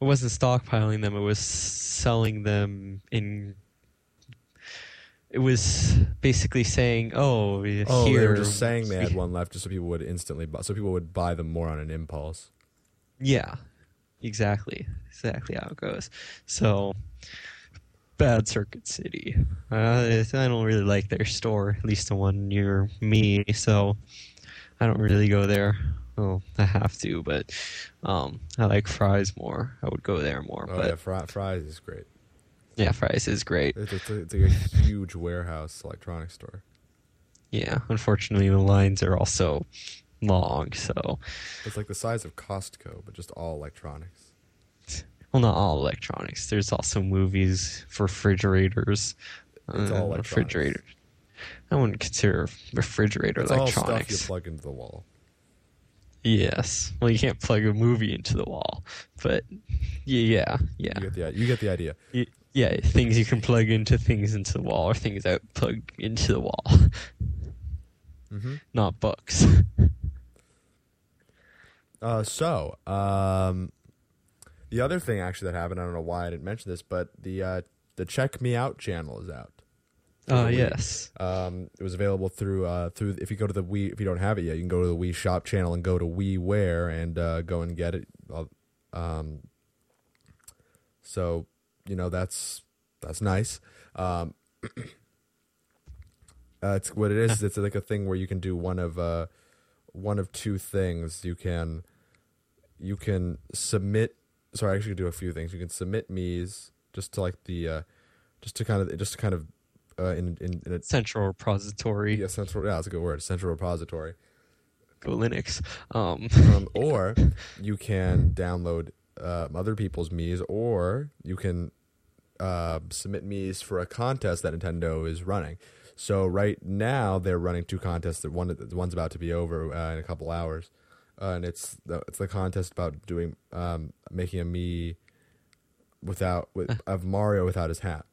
It wasn't stockpiling them; it was selling them in. It was basically saying, "Oh, Oh, here." they were just saying they had one left, just so people would instantly buy. So people would buy them more on an impulse. Yeah, exactly, exactly how it goes. So, bad Circuit City. Uh, I don't really like their store, at least the one near me. So, I don't really go there. Well, I have to, but um, I like Fry's more. I would go there more. Oh but yeah, Fri- Fry's is great. yeah, Fry's is great. It's, it's like a huge warehouse electronics store. Yeah, unfortunately, the lines are also long. So, It's like the size of Costco, but just all electronics. well, not all electronics. There's also movies, for refrigerators, It's all electronics. refrigerator. I wouldn't consider refrigerator It's all stuff you plug into the wall. yes. Well, you can't plug a movie into the wall, but yeah, yeah, You get the you get the idea. Y- yeah. Things you can plug into things into the wall, or things that plug into the wall, hmm not books. Uh, so um, the other thing actually that happened, I don't know why I didn't mention this, but the uh, the Check Mii Out channel is out. Oh Wii. yes. Um, it was available through uh, through if you go to the Wii if you don't have it yet, you can go to the Wii Shop channel and go to WiiWare and uh, go and get it. Uh, Um, so you know that's that's nice. Um, uh, it's what it is. It's like a thing where you can do one of uh, one of two things. You can you can submit. Sorry, I actually do a few things. You can submit Mii's just to like the uh, just to kind of just to kind of uh, in in, in a Central repository. yeah, central. Yeah, that's a good word. Central repository. Go Linux. Um, Um, or you can download uh, other people's Mii's, or you can uh, submit Mii's for a contest that Nintendo is running. So right now they're running two contests. That one, the one's about to be over uh, in a couple hours, uh, and it's the it's the contest about doing um, making a Mii without with, of Mario without his hat.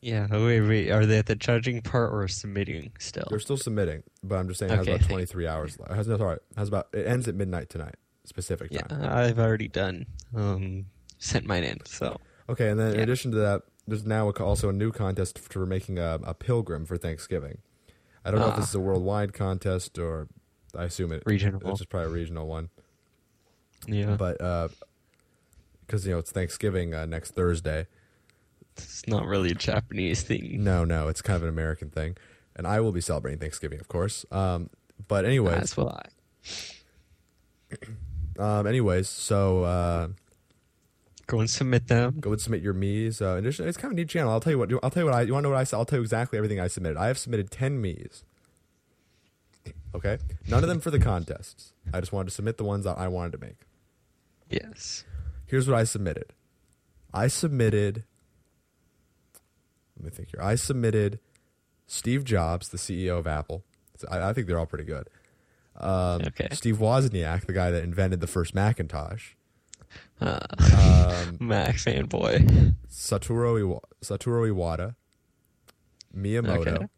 yeah. Wait, wait. Are they at the judging part or submitting still? They're still submitting, but I'm just saying it has Okay, about thank- 23 hours. Left. It has no sorry. Has about it ends at midnight tonight, specific time. Yeah. I've already done um, sent mine in. So Okay, and then in addition to that, there's now a, also a new contest for making a, a pilgrim for Thanksgiving. I don't know if this Ah. is a worldwide contest or I assume it. Regional. It's just probably a regional one, yeah, but because you know it's Thanksgiving uh, next Thursday. it's not really a Japanese thing. No, no, it's kind of an American thing, and I will be celebrating Thanksgiving, of course. Um, but anyways, That's why. um, anyways, so uh, Go and submit them. go and submit your Mii's. Uh, in addition, it's kind of a neat channel. I'll tell you what. I'll tell you what I. You want to know what I said? I'll tell you exactly everything I submitted. I have submitted ten Mii's. Okay, none of them for the contests. I just wanted to submit the ones that I wanted to make. Yes. Here's what I submitted. I submitted. Let me think here. I submitted Steve Jobs, the CEO of Apple. I, I think they're all pretty good. Um, Okay. Steve Wozniak, the guy that invented the first Macintosh. Uh, um, Mac fanboy. Satoru Iwa- Satoru Iwata, Miyamoto,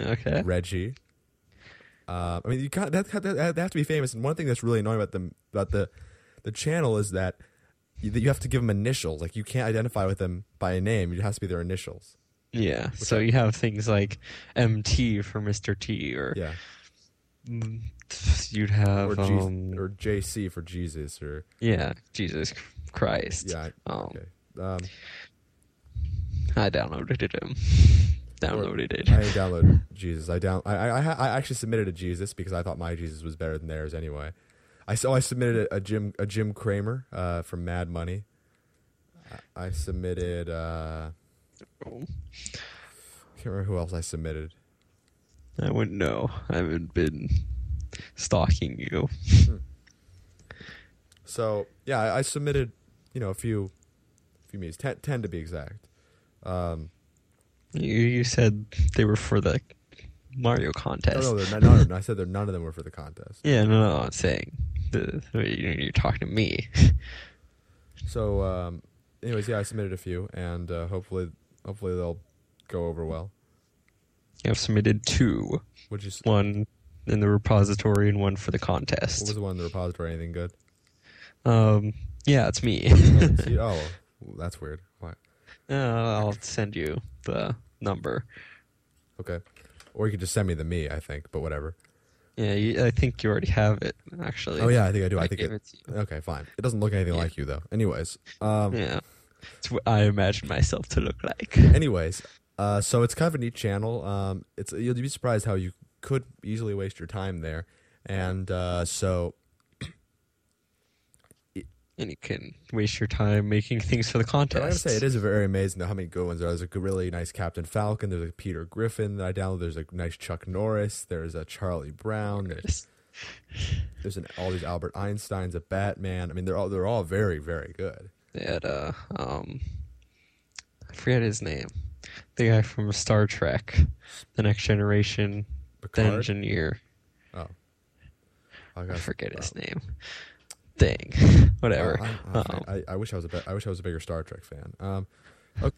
Okay. Okay. Reggie. Uh, I mean, you that, that, they have to be famous. And one thing that's really annoying about them about the the channel is that you, that you have to give them initials. Like you can't identify with them by a name. It has to be their initials. Yeah. So I- you have things like MT for Mr. T, or Yeah, mm, you'd have or G- um, or JC for Jesus, or yeah, Jesus Christ. yeah. I- Um, Okay. Um, I downloaded it. Downloaded it. I didn't download Jesus. I down. I, I I I actually submitted a Jesus because I thought my Jesus was better than theirs anyway. I so I submitted a, a Jim a Jim Cramer uh, from Mad Money. I, I submitted. Uh, Oh, can't remember who else I submitted. I wouldn't know. I haven't been stalking you. So yeah, I, I submitted. You know, a few, a few memes, ten, 10 to be exact. Um, You, you said they were for the Mario contest. no, they're not, none, of them- I said they're, none of them were for the contest. Yeah, no, no, I'm saying the, you're, talking to me. So, um, anyways, yeah, I submitted a few, and uh, hopefully, hopefully they'll go over well. I've submitted two, Which is one in the repository and one for the what contest. was the one in the repository? Anything good? Um, yeah, it's me. Oh, oh, that's weird. Why? Uh, I'll send you the number. Okay, or you could just send me the Mii. I think, but whatever. Yeah, you, I think you already have it actually. Oh yeah, I think I do. I, think gave it. it to you. Okay, fine. It doesn't look anything Yeah. like you though. Anyways, um, Yeah, it's what I imagine myself to look like. anyways, uh, so it's kind of a neat channel. Um, it's you'll be surprised how you could easily waste your time there, and uh, so and you can waste your time making things for the But I gotta say, it is very amazing though how many good ones there are. There's a really nice Captain Falcon. There's a Peter Griffin that I downloaded. There's a nice Chuck Norris. There's a Charlie Brown. There's, there's an, all these Albert Einsteins, a Batman. I mean, they're all they're all very very good. They had uh, um, I forget his name. The guy from Star Trek, The Next Generation, the engineer. Oh, I, I forget his oh. name. Dang, whatever. Uh, I, I- Um, I, I wish I was a be- I wish I was a bigger Star Trek fan. Um, ok-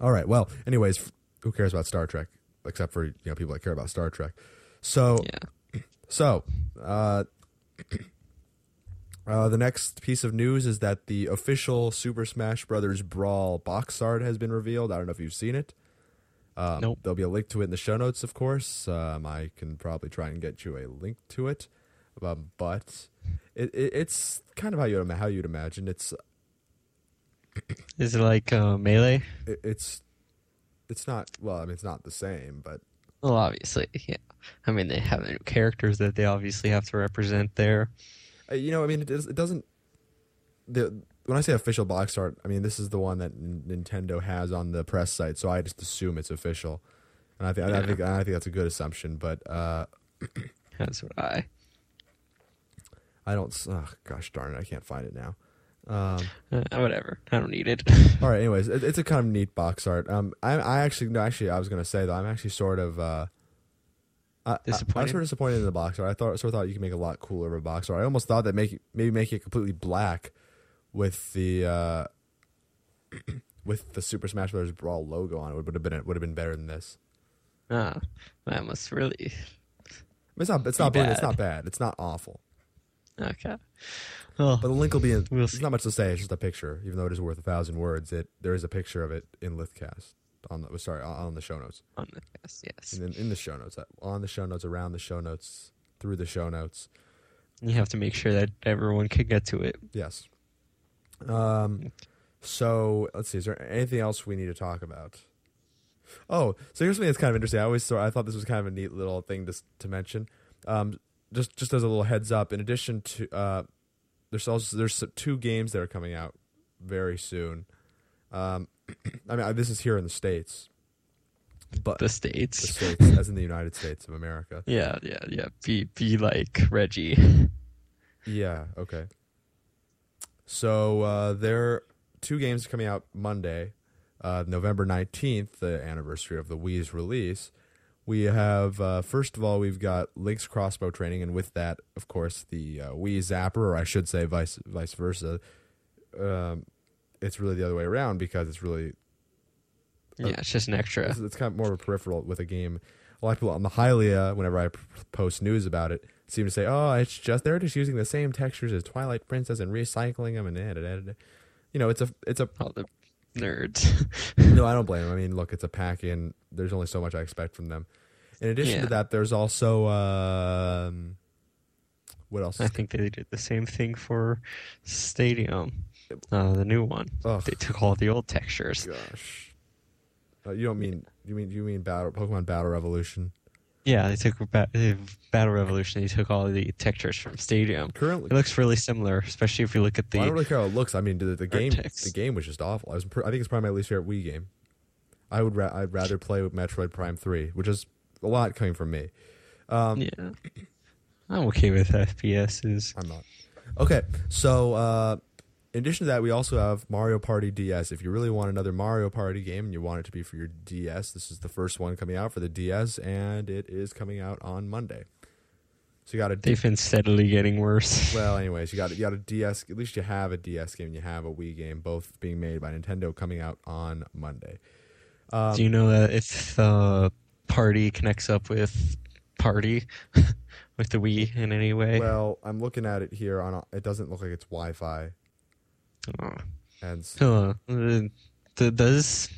all right. Well, anyways, who cares about Star Trek except for you know people that care about Star Trek? So yeah, So, uh, uh, the next piece of news is that the official Super Smash Brothers Brawl box art has been revealed. I don't know if you've seen it. Um, Nope. There'll be a link to it in the show notes, of course. Um, I can probably try and get you a link to it, um, but it, it, it's kind of how you how you'd imagine. It's is it like uh, melee? it, it's it's not well. I mean, it's not the same, but Well, obviously, yeah. I mean, they have new characters that they obviously have to represent there. Uh, you know, I mean, it, does, it doesn't. The when I say official box art, I mean this is the one that N- Nintendo has on the press site, so I just assume it's official, and I think I Yeah. think I think that's a good assumption. But uh, That's what I. I don't. s- Oh, gosh darn it, I can't find it now. Um, Uh, whatever. I don't need it. all right, anyways, it, it's a kind of neat box art. Um, I, I actually no, actually I was gonna say though, I'm actually sort of. Uh, I, I, I was Disappointed? sort of disappointed in the box art. I thought sort of thought you could make a lot cooler of a box art. I almost thought that make maybe make it completely black with the uh, with the Super Smash Bros. Brawl logo on it would have been would have been better than this. Ah, that must really. It's not it's not bad. it's not bad. It's not awful. Okay. Well, But the link will be in. We'll there's not much to say. It's just a picture, even though it is worth a thousand words. It there is a picture of it in Lithcast on the sorry on on the show notes. on the yes, yes. And in, in the show notes, uh, on the show notes, around the show notes, through the show notes. You have to make sure that everyone can get to it. Yes. Um. So let's see. Is there anything else we need to talk about? Oh, so here's something that's kind of interesting. I always thought I thought this was kind of a neat little thing to to mention. Um, just just as a little heads up. In addition to uh, there's also there's two games that are coming out very soon. Um, I mean, this is here in the states, but The states, the states. as in the United States of America. Yeah, yeah, yeah. Be be like Reggie. Yeah. Okay. So uh, there are two games coming out Monday, uh, November nineteenth, the anniversary of the Wii's release, We have uh, first of all we've got Link's crossbow training, and with that, of course, the uh, Wii Zapper, or I should say, vice vice versa. Um, it's really the other way around because it's really Yeah, it's just an extra. it's, it's kind of more of a peripheral with a game. A lot of people on the Hylia, whenever I post news about it, seem to say, "Oh, it's just they're just using the same textures as Twilight Princess and recycling them and da, da, da, da." you know, it's a it's a All the nerds. no, I don't blame them. I mean, look, it's a pack in. There's only so much I expect from them. In addition Yeah. to that, there's also um, what else? I think they did the same thing for Stadium, uh, the new one. Ugh. They took all the old textures. Gosh, uh, you don't mean you mean you mean battle Pokemon Battle Revolution? Yeah, they took ba- Battle Revolution. They took all the textures from Stadium. Currently, It looks really similar, especially if you look at the. Well, I don't really care how it looks. I mean, the, the game Vertex. the game was just awful. I was I think it's probably my least favorite Wii game. I would ra- I'd rather play with Metroid Prime Three, which is a lot coming from me. Um, yeah, I'm okay with FPSs. I'm not. Okay, so uh, in addition to that, we also have Mario Party DS. If you really want another Mario Party game and you want it to be for your DS, this is the first one coming out for the DS, and it is coming out on Monday. So you got a D- They've been steadily getting worse. well, anyways, you got you got a DS. At least you have a DS game. and You have a Wii game, both being made by Nintendo, coming out on Monday. Um, Do you know that if the party connects up with party with the Wii in any way? well, I'm looking at it here. On a, it doesn't look like it's Wi-Fi, Oh. and s- Uh, th- does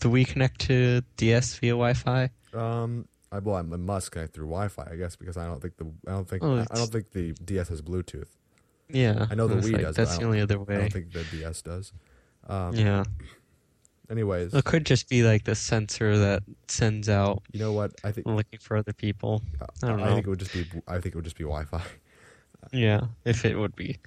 the Wii connect to DS via Wi-Fi? um, I well, I must connect through Wi-Fi, I guess, because I don't think the I don't think Oh, I don't think the DS has Bluetooth. Yeah, I know the Wii like, does, That's the only other way. I don't think the DS does. Um, yeah, Anyways, it could just be like the sensor that sends out you know what? I think looking for other people. I don't I know. I think it would just be I think it would just be Wi-Fi. Yeah, if it would be.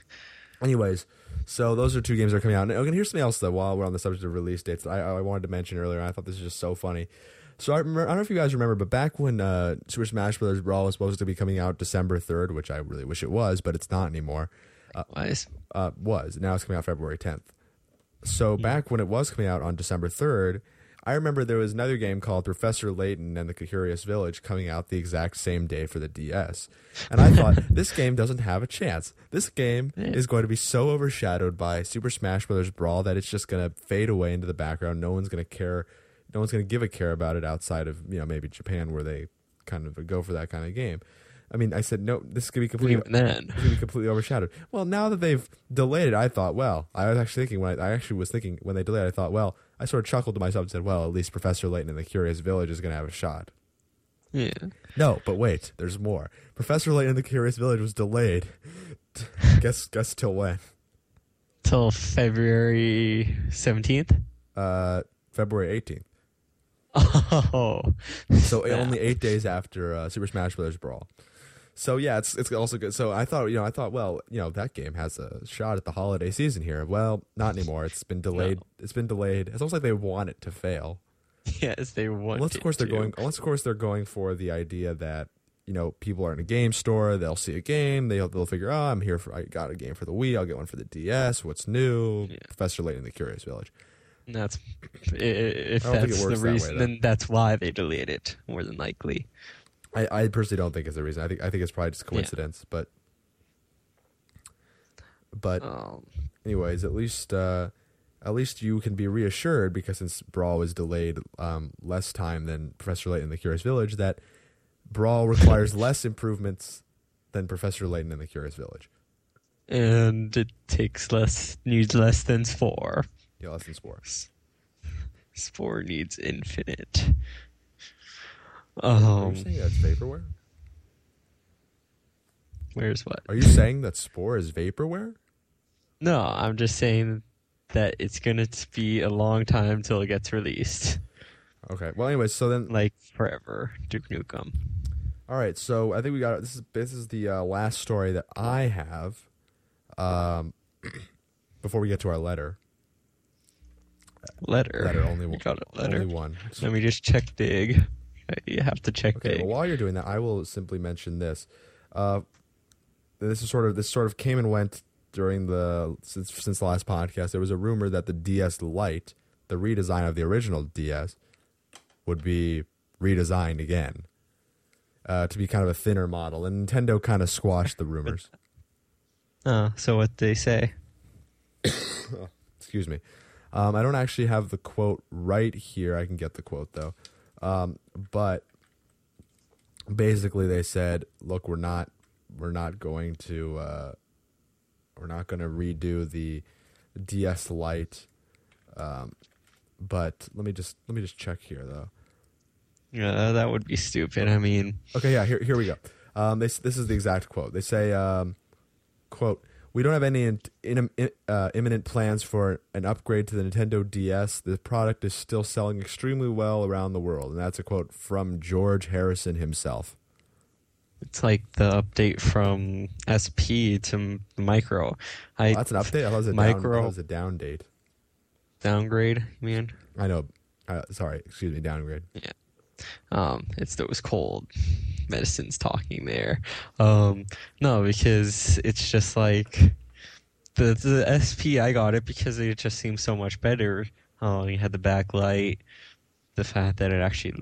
Anyways, so those are two games that are coming out. And okay, here's something else though. While we're on the subject of release dates, that I, I wanted to mention earlier. I thought this is just so funny. So I remember, I don't know if you guys remember, but back when uh, Super Smash Bros. Brawl was supposed to be coming out December third, which I really wish it was, but it's not anymore. Wise. Uh, was now it's coming out February tenth. So back when it was coming out on December third, I remember there was another game called Professor Layton and the Curious Village coming out the exact same day for the DS. And I thought this game doesn't have a chance. This game Yeah. is going to be so overshadowed by Super Smash Bros. Brawl that it's just going to fade away into the background. No one's going to care. No one's going to give a care about it outside of you know maybe Japan where they kind of go for that kind of game. I mean, I said no. This could be completely Even then, gonna be completely overshadowed. Well, now that they've delayed it, I thought, well, I was actually thinking when I, I actually was thinking when they delayed, it, I thought, well, I sort of chuckled to myself and said, well, at least Professor Layton and the Curious Village is going to have a shot. yeah. No, but wait, there's more. Professor Layton and the Curious Village was delayed. guess guess till when? Till February seventeenth. Uh, February 18th. Oh, So only eight days after uh, Super Smash Bros. Brawl. So yeah, it's it's also good. So I thought, you know, I thought, well, you know, that game has a shot at the holiday season here. Well, not anymore. It's been delayed. It's been delayed. It's almost like they want it to fail. yes, they want. Unless of course they're going. Unless of course they're going for the idea that you know people are in a game store. They'll see a game. They'll they'll figure, oh, I'm here for. I got a game for the Wii. I'll get one for the DS. What's new? Yeah. Professor Layton the Curious Village. That's if I don't think it that's the that way, reason, though. then that's why they delayed it. More than likely. I, I personally don't think it's the reason. I think I think it's probably just Yeah. coincidence. But but Um, anyways, at least uh, at least you can be reassured because since Brawl was delayed um, less time than Professor Layton in the Curious Village, that Brawl requires less improvements than Professor Layton in the Curious Village. and it takes less, needs less than four. Yeah, less than Spore. Spore needs infinite. Are Um, you saying that's vaporware? where's what? Are you saying that Spore is vaporware? No, I'm just saying that it's gonna be a long time till it gets released, Okay. Well, anyways, so then, like forever. Duke Nukem. all right. So I think we got this is this is the uh, last story that I have. Um, before we get to our letter, Letter. letter only one. got a letter. Only one. So, Let me just check Digg. You have to check Okay, Digg. well, while you're doing that, I will simply mention this. Uh, this is sort of this sort of came and went during the since since the last podcast. There was a rumor that the DS Lite, the redesign of the original DS, would be redesigned again. uh, to be kind of a thinner model, and Nintendo kind of squashed the rumors. Uh, so what they say? Excuse me. Um, I don't actually have the quote right here. I can get the quote though. Um, but basically, they said, "Look, we're not, we're not going to, uh, we're not going to redo the DS Lite." Um, but let me just let me just check here though. Uh, that would be stupid. I mean, Okay, yeah, here here we go. Um, this this is the exact quote. They say, um, "quote We don't have any in, in, uh, imminent plans for an upgrade to the Nintendo DS. The product is still selling extremely well around the world." And that's a quote from George Harrison himself. it's like the update from SP to Micro. I Oh, that's an update. I thought it was a down, Micro- I it was a down date. downgrade. You mean? I know. Uh, sorry, excuse me, downgrade. Um, it's those cold medicines talking there. Um, no, because it's just like the the SP. I got it because it just seems so much better. Oh, you had the backlight, the fact that it actually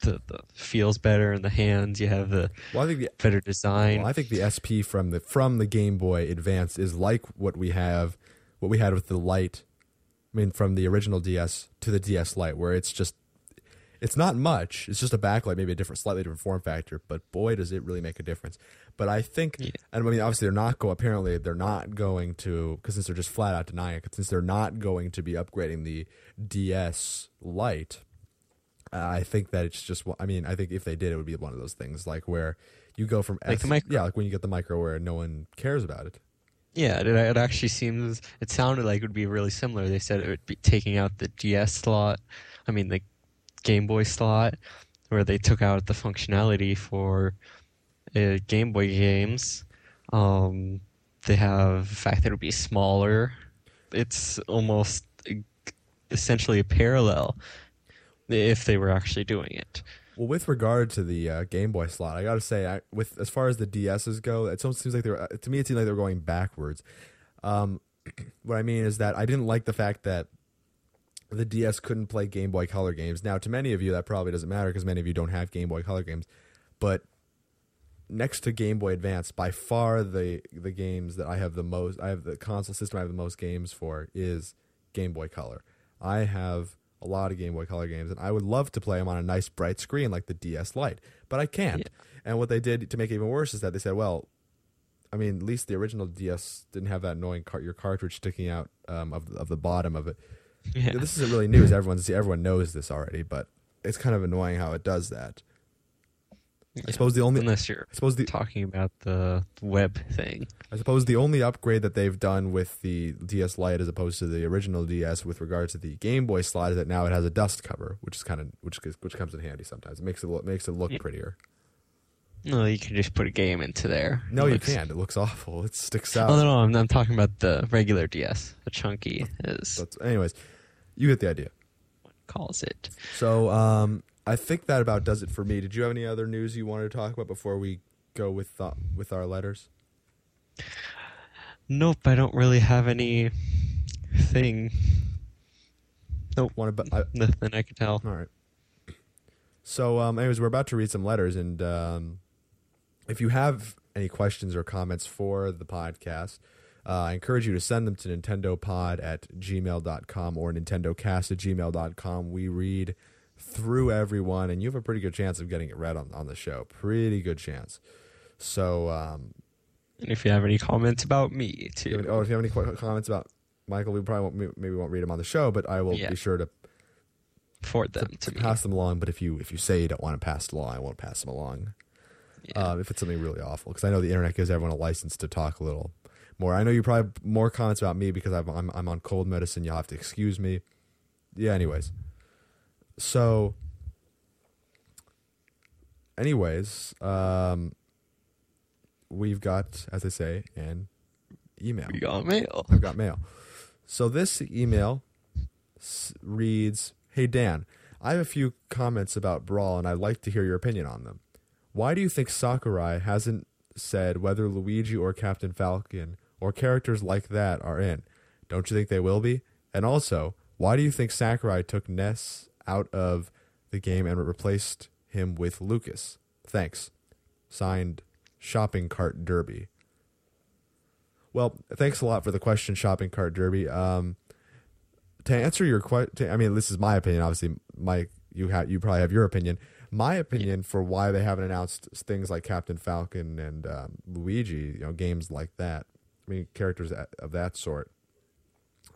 the, the feels better in the hands. You have the Well, I think the better design. Well, I think the SP from the from the Game Boy Advance is like what we have, what we had with the light. I mean, from the original DS to the DS Lite, where it's just, it's not much. It's just a backlight, maybe a different, slightly different form factor. But boy, does it really make a difference. But I think, Yeah. and I mean, obviously they're not go. Apparently, they're not going to because since they're just flat out denying it. Since they're not going to be upgrading the DS Lite, uh, I think that it's just. I mean, I think if they did, it would be one of those things like where you go from Like the micro. yeah, like when you get the micro where no one cares about it. Yeah, it, it actually seems. It sounded like it would be really similar. They said it would be taking out the DS slot. I mean, the Game Boy slot, where they took out the functionality for uh, Game Boy games. Um, they have the fact that it would be smaller. It's almost essentially a parallel if they were actually doing it. Well, with regard to the uh, Game Boy slot, I got to say, I, with as far as the DSs go, it almost seems like they're to me it seems like they're going backwards. Um, what I mean is that I didn't like the fact that the DS couldn't play Game Boy Color games. Now, to many of you, that probably doesn't matter because many of you don't have Game Boy Color games. But next to Game Boy Advance, by far the the games that I have the most, I have the console system I have the most games for is Game Boy Color. I have a lot of Game Boy Color games, and I would love to play them on a nice bright screen like the DS Lite, but I can't. And what they did to make it even worse is that they said, well, I mean, at least the original DS didn't have that annoying car- your cartridge sticking out um, of of the bottom of it. Yeah. This isn't really news. Everyone everyone knows this already, but it's kind of annoying how it does that. I suppose the only Unless you're I suppose the talking about the web thing. I suppose the only upgrade that they've done with the DS Lite as opposed to the original DS with regard to the Game Boy slot is that now it has a dust cover, which is kind of which which comes in handy sometimes. It makes it look, makes it look Yeah. prettier. No, you can just put a game into there. No, It you looks- can't. It looks awful. It sticks out. Oh no, no, I'm, I'm talking about the regular DS. The chunky is That's, anyways, you get the idea. What calls it. So um, I think that about does it for me. Did you have any other news you wanted to talk about before we go with uh, with our letters? Nope, I don't really have any thing. Nope, Want to? I, nothing I can tell. All right. So, um, anyways, we're about to read some letters, and um, if you have any questions or comments for the podcast, uh, I encourage you to send them to nintendopod at gmail.com or nintendocast at gmail.com. We read through everyone, and you have a pretty good chance of getting it read on, on the show. Pretty good chance. So, um, And if you have any comments about me if too, any- oh, if you have any qu- comments about Michael, we probably won't, maybe won't read them on the show, but I will Yeah. be sure to forward them to me. pass them along. But if you if you say you don't want to pass along, I won't pass them along. Yeah. um, if it's something really awful. Because I know the internet gives everyone a license to talk a little more. I know you probably have more comments about me because I'm, I'm I'm on cold medicine. You'll have to excuse me. Yeah. Anyways, so anyways, um, we've got, as I say, an email. we got mail. I've got mail. So this email s- reads, "Hey Dan, I have a few comments about Brawl, and I'd like to hear your opinion on them. Why do you think Sakurai hasn't said whether Luigi or Captain Falcon or characters like that are in? Don't you think they will be? And also, why do you think Sakurai took Ness out of the game and replaced him with Lucas? Thanks. Signed, Shopping Cart Derby. Well, thanks a lot for the question, Shopping Cart Derby. Um, to answer your question, I mean, this is my opinion. Obviously, Mike, you have you probably have your opinion. My opinion for why they haven't announced things like Captain Falcon and um, Luigi, you know, games like that. I mean, characters of that sort,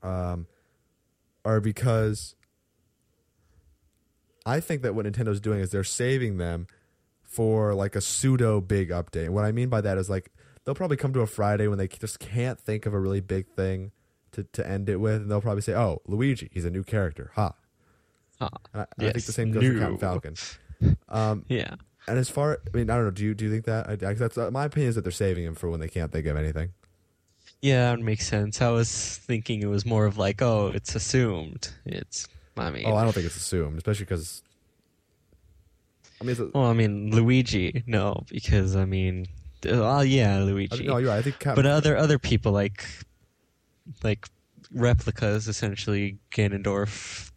um, are because I think that what Nintendo's doing is they're saving them for like a pseudo big update. And what I mean by that is like they'll probably come to a Friday when they just can't think of a really big thing to, to end it with, and they'll probably say, "Oh, Luigi, he's a new character." Ha. Ah, And I, and I yes, think the same goes new. for Captain Falcon. Um, Yeah. and as far, I mean, I don't know. Do you do you think that? I, I, that's uh, my opinion is that they're saving him for when they can't think of anything. Yeah, that would make sense. I was thinking it was more of like, oh, it's assumed. It's, I mean, Oh, I don't think it's assumed, especially because. I mean, a, well, I mean, Luigi, no, because I mean, oh yeah, I Luigi. think- no, you're right. I think Captain. but other other people like, like replicas, essentially Ganondorf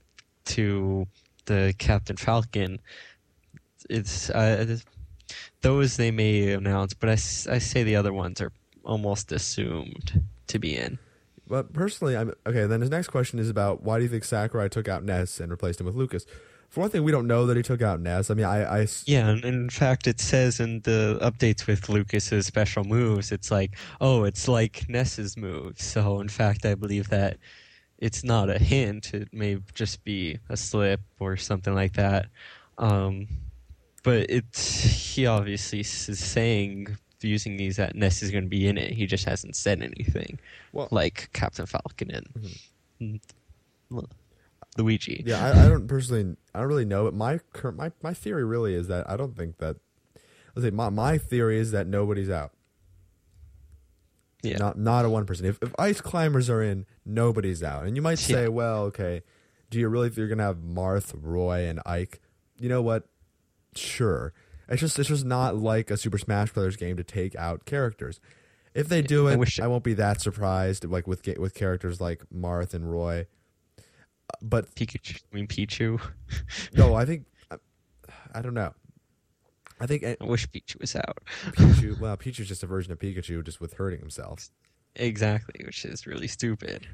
to the Captain Falcon. It's uh, those they may announce, but I, I say the other ones are almost assumed to be in. But personally, I'm okay. Then his next question is about why do you think Sakurai took out Ness and replaced him with Lucas? For one thing, we don't know that he took out Ness. I mean, I, I Yeah, and in fact, it says in the updates with Lucas's special moves, it's like, oh, it's like Ness's moves. So, in fact, I believe that it's not a hint. It may just be a slip or something like that. Um, but it's he obviously is saying using these that Ness is going to be in it. He just hasn't said anything, well, like Captain Falcon and mm, well, Luigi. yeah, I, I don't personally, I don't really know. But my my my theory really is that I don't think that. Let's say my my theory is that nobody's out. Yeah. Not not a one person. If if ice climbers are in, nobody's out. And you might say, Yeah. well, okay, do you really think you're gonna have Marth, Roy, and Ike? You know what? Sure. It's just it's just not like a Super Smash Brothers game to take out characters. If they do I it, wish- I won't be that surprised. Like with with characters like Marth and Roy. Uh, But Pikachu, I mean Pichu. no, I think I, I don't know. I think uh, I wish Pichu was out. Pikachu. Well, Pikachu's just a version of Pikachu, just with hurting himself. Exactly, which is really stupid.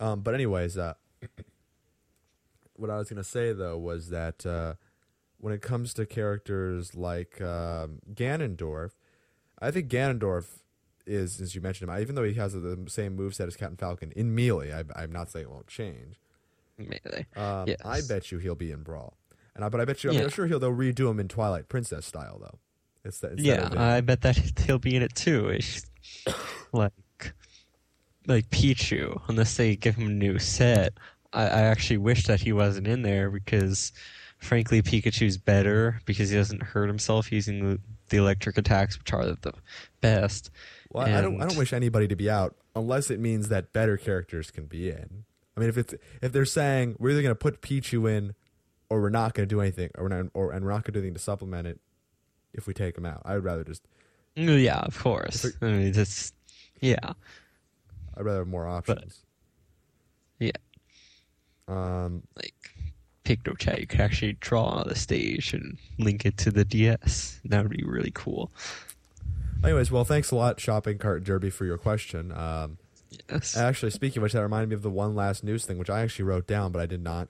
Um, but anyways, uh, what I was gonna say though was that uh, when it comes to characters like um, Ganondorf, I think Ganondorf is, as you mentioned him, even though he has the same moveset as Captain Falcon in Melee, I, I'm not saying it won't change. Melee. Um, Yes. I bet you he'll be in Brawl, and I, but I bet you, I'm Yeah. sure he'll they'll redo him in Twilight Princess style though. It's that, Yeah, I bet that he'll be in it too. It's like like Pichu, unless they give him a new set. I, I actually wish that he wasn't in there because, frankly, Pikachu's better because he doesn't hurt himself using the, the electric attacks, which are the best. Well, I don't. I don't wish anybody to be out unless it means that better characters can be in. I mean, if it's if they're saying we're either going to put Pichu in, or we're not going to do anything, or we're not, or and we're not going to do anything to supplement it, if we take him out, I would rather just. Mm, Yeah, of course. I mean, just yeah, I'd rather have more options. yeah. Um. like PictoChat, you could actually draw on the stage and link it to the DS. That would be really cool. Anyways, well, thanks a lot, Shopping Cart Derby, for your question. Um. Yes. Actually, speaking of which, that reminded me of the one last news thing, which I actually wrote down, but I did not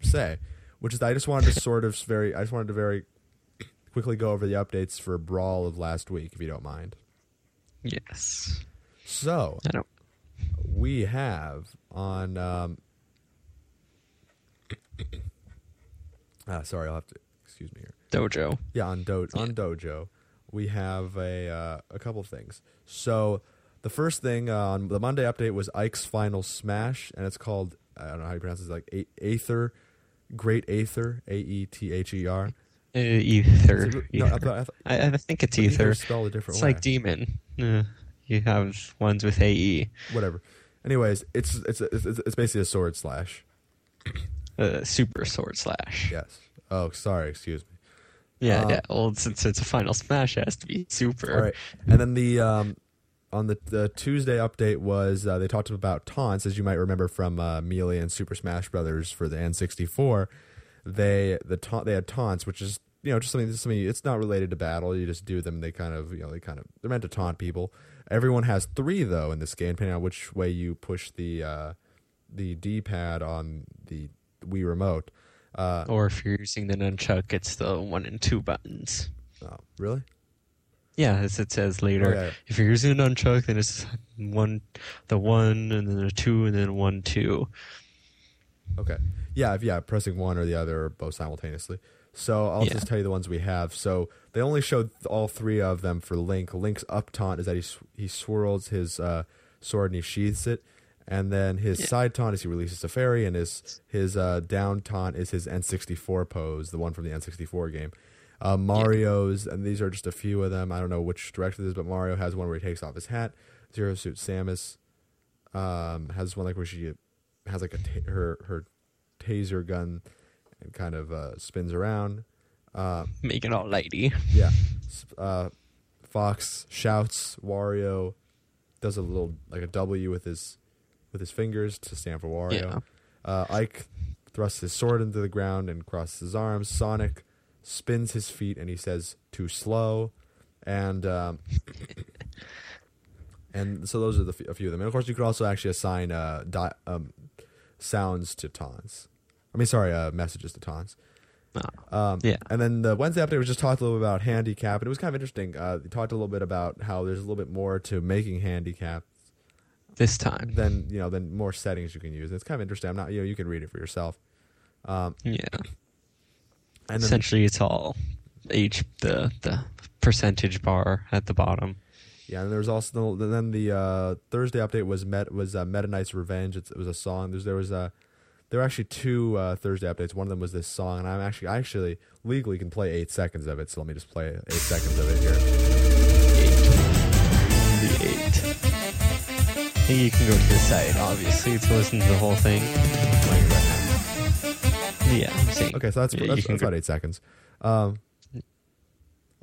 say, which is I just wanted to sort of very, I just wanted to very quickly go over the updates for Brawl of last week, if you don't mind. yes. So I don't. we have on. Um, ah, sorry, I'll have to excuse me here. Dojo. Yeah, on Do- on Dojo, we have a uh, a couple of things. So the first thing uh, on the Monday update was Ike's final smash, and it's called I don't know how you pronounce it, like A- Aether, Great Aether, A E T H E R. Uh, ether. It- no, I thought- I thought- I, I think it's ether. spelled a different It's way. like demon. Uh, you have ones with E. AE. Whatever. Anyways, it's it's it's it's basically a sword slash. Uh, super sword slash. Yes. Oh, sorry. Excuse me. Yeah, Uh, yeah. Well, since it's a final smash, it has to be super. All right, and then the um, on the the Tuesday update was uh, they talked about taunts, as you might remember from uh, Melee and Super Smash Brothers for the N64. They the taunt they had taunts, which is you know just something just something it's not related to battle. You just do them. They kind of you know they kind of they're meant to taunt people. Everyone has three though in this game, depending on which way you push the uh, the D pad on the Wii remote. Uh, Or if you're using the nunchuck, it's the one and two buttons. oh, really? Yeah, as it says later. Yeah. If you're using a nunchuck, then it's one, the one, and then a two, and then one, two. Okay. Yeah, if, yeah, pressing one or the other or both simultaneously. So I'll Yeah. just tell you the ones we have. So they only showed all three of them for Link. Link's up taunt is that he he swirls his uh, sword and he sheaths it, and then his Yeah. side taunt is he releases a fairy, and his his uh, down taunt is his N64 pose, the one from the N64 game. Uh, Mario's, and these are just a few of them. I don't know which direction this is, but Mario has one where he takes off his hat. Zero Suit Samus um, has one like where she has like a ta- her her taser gun and kind of uh, spins around. Uh, Make it all lady. yeah, uh, Fox shouts. Wario does a little like a W with his with his fingers to stand for Wario. Uh, Ike thrusts his sword into the ground and crosses his arms. Sonic spins his feet and he says "too slow," and um, and so those are the f- a few of them. And of course, you could also actually assign uh, di- um, sounds to taunts. I mean, sorry, uh, messages to taunts. Ah, Um, Yeah. And then the Wednesday update was just talked a little bit about handicap, and it was kind of interesting. Uh, they talked a little bit about how there's a little bit more to making handicap this time. Then you know then more settings you can use. It's kind of interesting. I'm not you know you can read it for yourself. Um, Yeah. and Essentially, it's all each the the percentage bar at the bottom. yeah, and there was also the, then the uh, Thursday update was met was uh, Meta Knight's Revenge. It's, it was a song. There's there was a there were actually two uh, Thursday updates. One of them was this song, and I'm actually I actually legally can play eight seconds of it. So let me just play eight seconds of it here. The eight. Think you can go to the site, obviously, to listen to the whole thing. Playing it right now. Yeah, I'm saying. Okay, so that's Yeah, that's, that's about eight seconds. Um,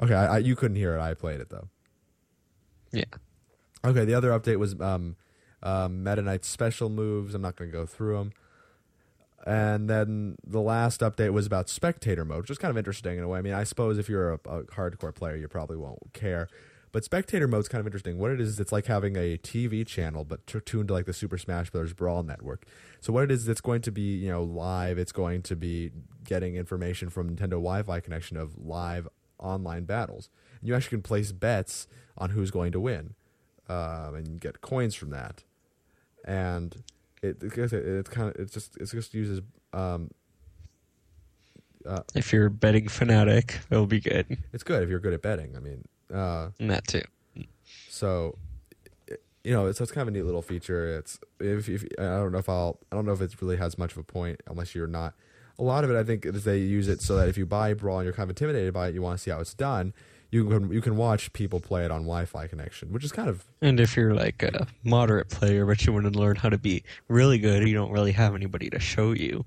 okay, I, I, you couldn't hear it. I played it though. Yeah. Okay, the other update was um, um, Meta Knight's special moves. I'm not going to go through them. And then the last update was about spectator mode, which is kind of interesting in a way. I mean, I suppose if you're a, a hardcore player, you probably won't care. But spectator mode's kind of interesting. What it is, it's like having a TV channel, but t- tuned to like the Super Smash Bros. Brawl network. So what it is, it's going to be you know live. It's going to be getting information from Nintendo Wi-Fi connection of live online battles. And you actually can place bets on who's going to win, um, and get coins from that. And it it, it kind of it's just it's just uses um, uh, If you're a betting fanatic, it'll be good. it's good if you're good at betting. I mean, uh, that too. so you know, it's, it's kind of a neat little feature. It's if, if I don't know if I'll I don't know if it really has much of a point unless you're not. A lot of it, I think, is they use it so that if you buy Brawl and you're kind of intimidated by it, you want to see how it's done. You can you can watch people play it on Wi-Fi connection, which is kind of And if you're like a moderate player, but you want to learn how to be really good, you don't really have anybody to show you,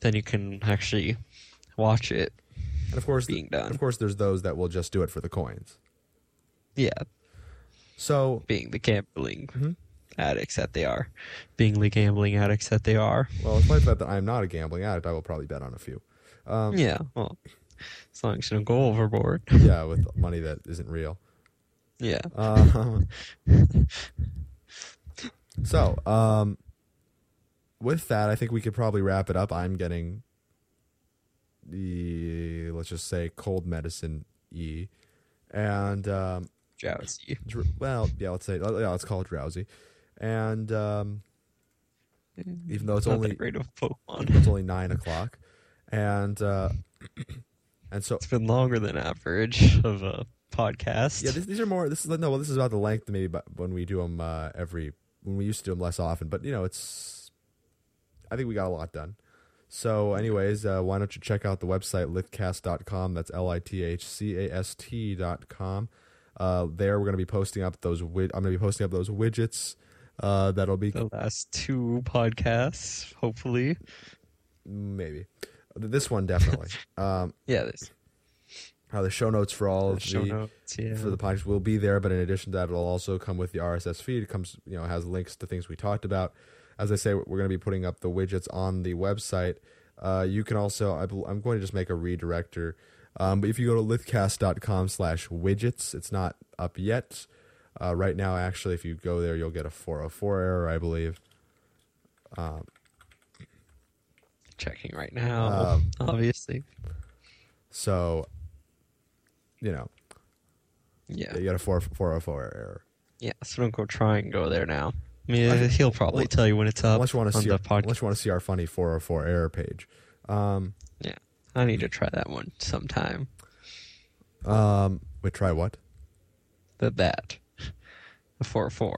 then you can actually watch it. And of course Being done. Of course, there's those that will just do it for the coins. Yeah, So being the gambling Mhm. addicts that they are, being the gambling addicts that they are. Well, despite the fact that I'm not a gambling addict, I will probably bet on a few. Um, Yeah, well, as long as you don't go overboard. yeah, with money that isn't real. Yeah. Um, so, um, with that, I think we could probably wrap it up. I'm getting the let's just say cold medicine E, and um, Drowsy. dr- well, yeah, let's say yeah, let's call it drowsy, and um, even though it's Not only great of Pokemon. it's only nine o'clock, and uh, and so It's been longer than average of a podcast. Yeah, this, these are more. This is no. Well, this is about the length maybe, but when we do them uh, every when we used to do them less often. But you know, it's. I think we got a lot done. So, anyways, uh, why don't you check out the website lithcast.com? That's l i t h c a s t dot com. Uh, there, we're going to be posting up those. Wid- I'm going to be posting up those widgets. Uh, that'll be the last two podcasts, hopefully. maybe this one definitely. um, Yeah, this uh, the show notes for all of the notes. Yeah. for the podcast will be there. But in addition to that, it'll also come with the RSS feed. It comes, you know, has links to things we talked about. As I say, we're going to be putting up the widgets on the website. Uh, you can also, I I'm going to just make a redirector Um, but if you go to lithcast.com slash widgets, it's not up yet. Uh, right now, actually, if you go there, you'll get a 404 error, I believe. Um, Checking right now, Um, obviously. so, you know, Yeah. you got a 4, 404 error. Yeah, so don't go try and go there now. I mean, I- he'll probably well, tell you when it's up Unless you want to see, our, podcast. unless you want to see our funny 404 error page. Um, Yeah, I need to try that one sometime. um, wait, try what? The that, the four four.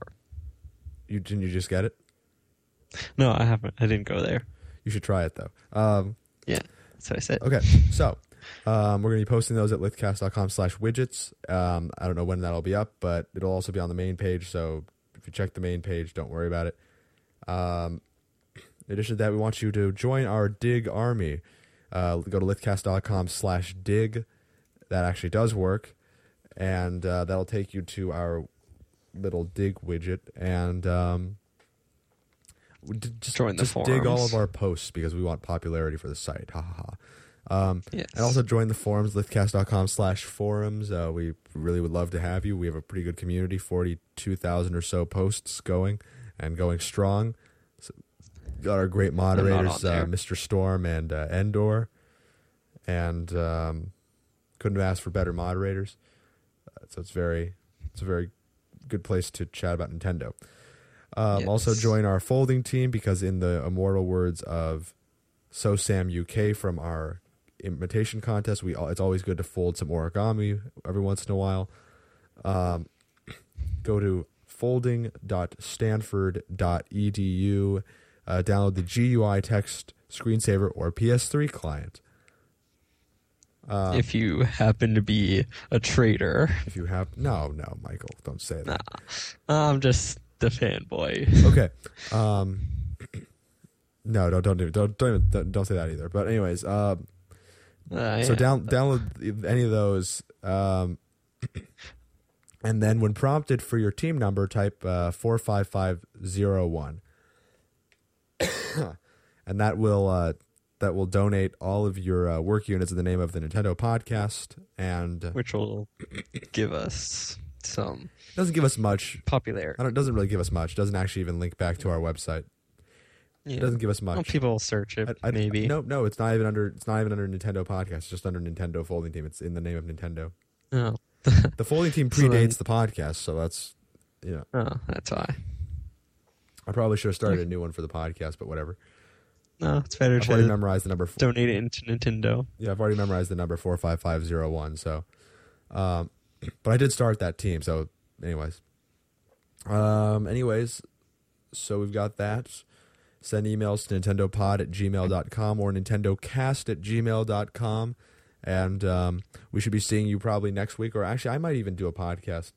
You didn't you just get it? No, I haven't. I didn't go there. You should try it though. Um, Yeah, that's what I said. Okay, so um, we're going to be posting those at lithcast.com slash widgets. Um, I don't know when that'll be up, but it'll also be on the main page. So if you check the main page, don't worry about it. Um, in addition to that, we want you to join our Digg Army. Uh, go to lithcast.com slash dig. That actually does work. And uh, that'll take you to our little Digg widget. And um, just, Join the just dig all of our posts because we want popularity for the site. Ha ha ha. Um, Yes. and also join the forums, lithcast.com slash forums. Uh, we really would love to have you. We have a pretty good community, 42,000 or so posts going and going strong. So, got our great moderators, uh. Mr. Storm and uh, Endor. And um, couldn't have asked for better moderators. Uh, so it's very, it's a very good place to chat about Nintendo. Um, Also join our folding team because in the immortal words of So Sam UK from our imitation contest, we it's always good to fold some origami every once in a while. Um, go to folding.stanford.edu, uh, download the GUI text screensaver or PS3 client. Um, if you happen to be a traitor, if you have no, no, Michael, don't say that. nah, I'm just the fanboy. okay. Um, no, don't don't do don't don't, even, don't don't say that either. But anyways, um, Uh, so yeah. down download any of those, um, and then when prompted for your team number, type uh, four five five zero one, and that will uh, that will donate all of your uh, work units in the name of the Nintendo podcast, and uh, which will give us some doesn't give us much. popularity. I don't, it doesn't really give us much. Doesn't actually even link back to our website. Yeah. It doesn't give us much. Well, people will search it, I- I- maybe. No, no, it's not even under. It's not even under Nintendo podcast. It's just under Nintendo Folding Team. It's in the name of Nintendo. Oh, The Folding Team So then- predates the podcast, so that's you know. oh, that's why. I probably should have started a new one for the podcast, but whatever. No, it's better I've already to memorized the number. Four, donate it into Nintendo. yeah, I've already memorized the number four five five zero one. So, um, but I did start that team. So, anyways, um, anyways, so we've got that. Send emails to nintendopod at gmail.com or nintendocast at gmail.com. And um, we should be seeing you probably next week, or actually, I might even do a podcast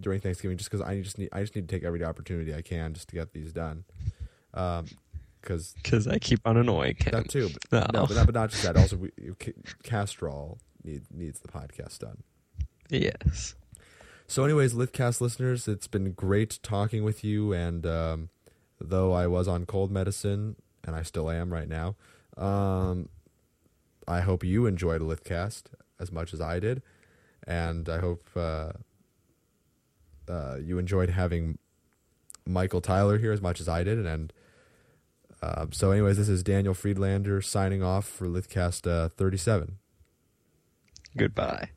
during Thanksgiving, just because I just need I just need to take every opportunity I can just to get these done. Because Because I keep on annoying him. that too, but, No. no, but not, but not just that. Also, we, Castrol need, needs the podcast done. Yes. So, anyways, Lithcast listeners, it's been great talking with you. And um, though I was on cold medicine, and I still am right now, um, I hope you enjoyed Lithcast as much as I did, and I hope uh, uh, you enjoyed having Michael Tyler here as much as I did. And uh, so, anyways, this is Daniel Friedlander signing off for Lithcast uh, 37. Goodbye.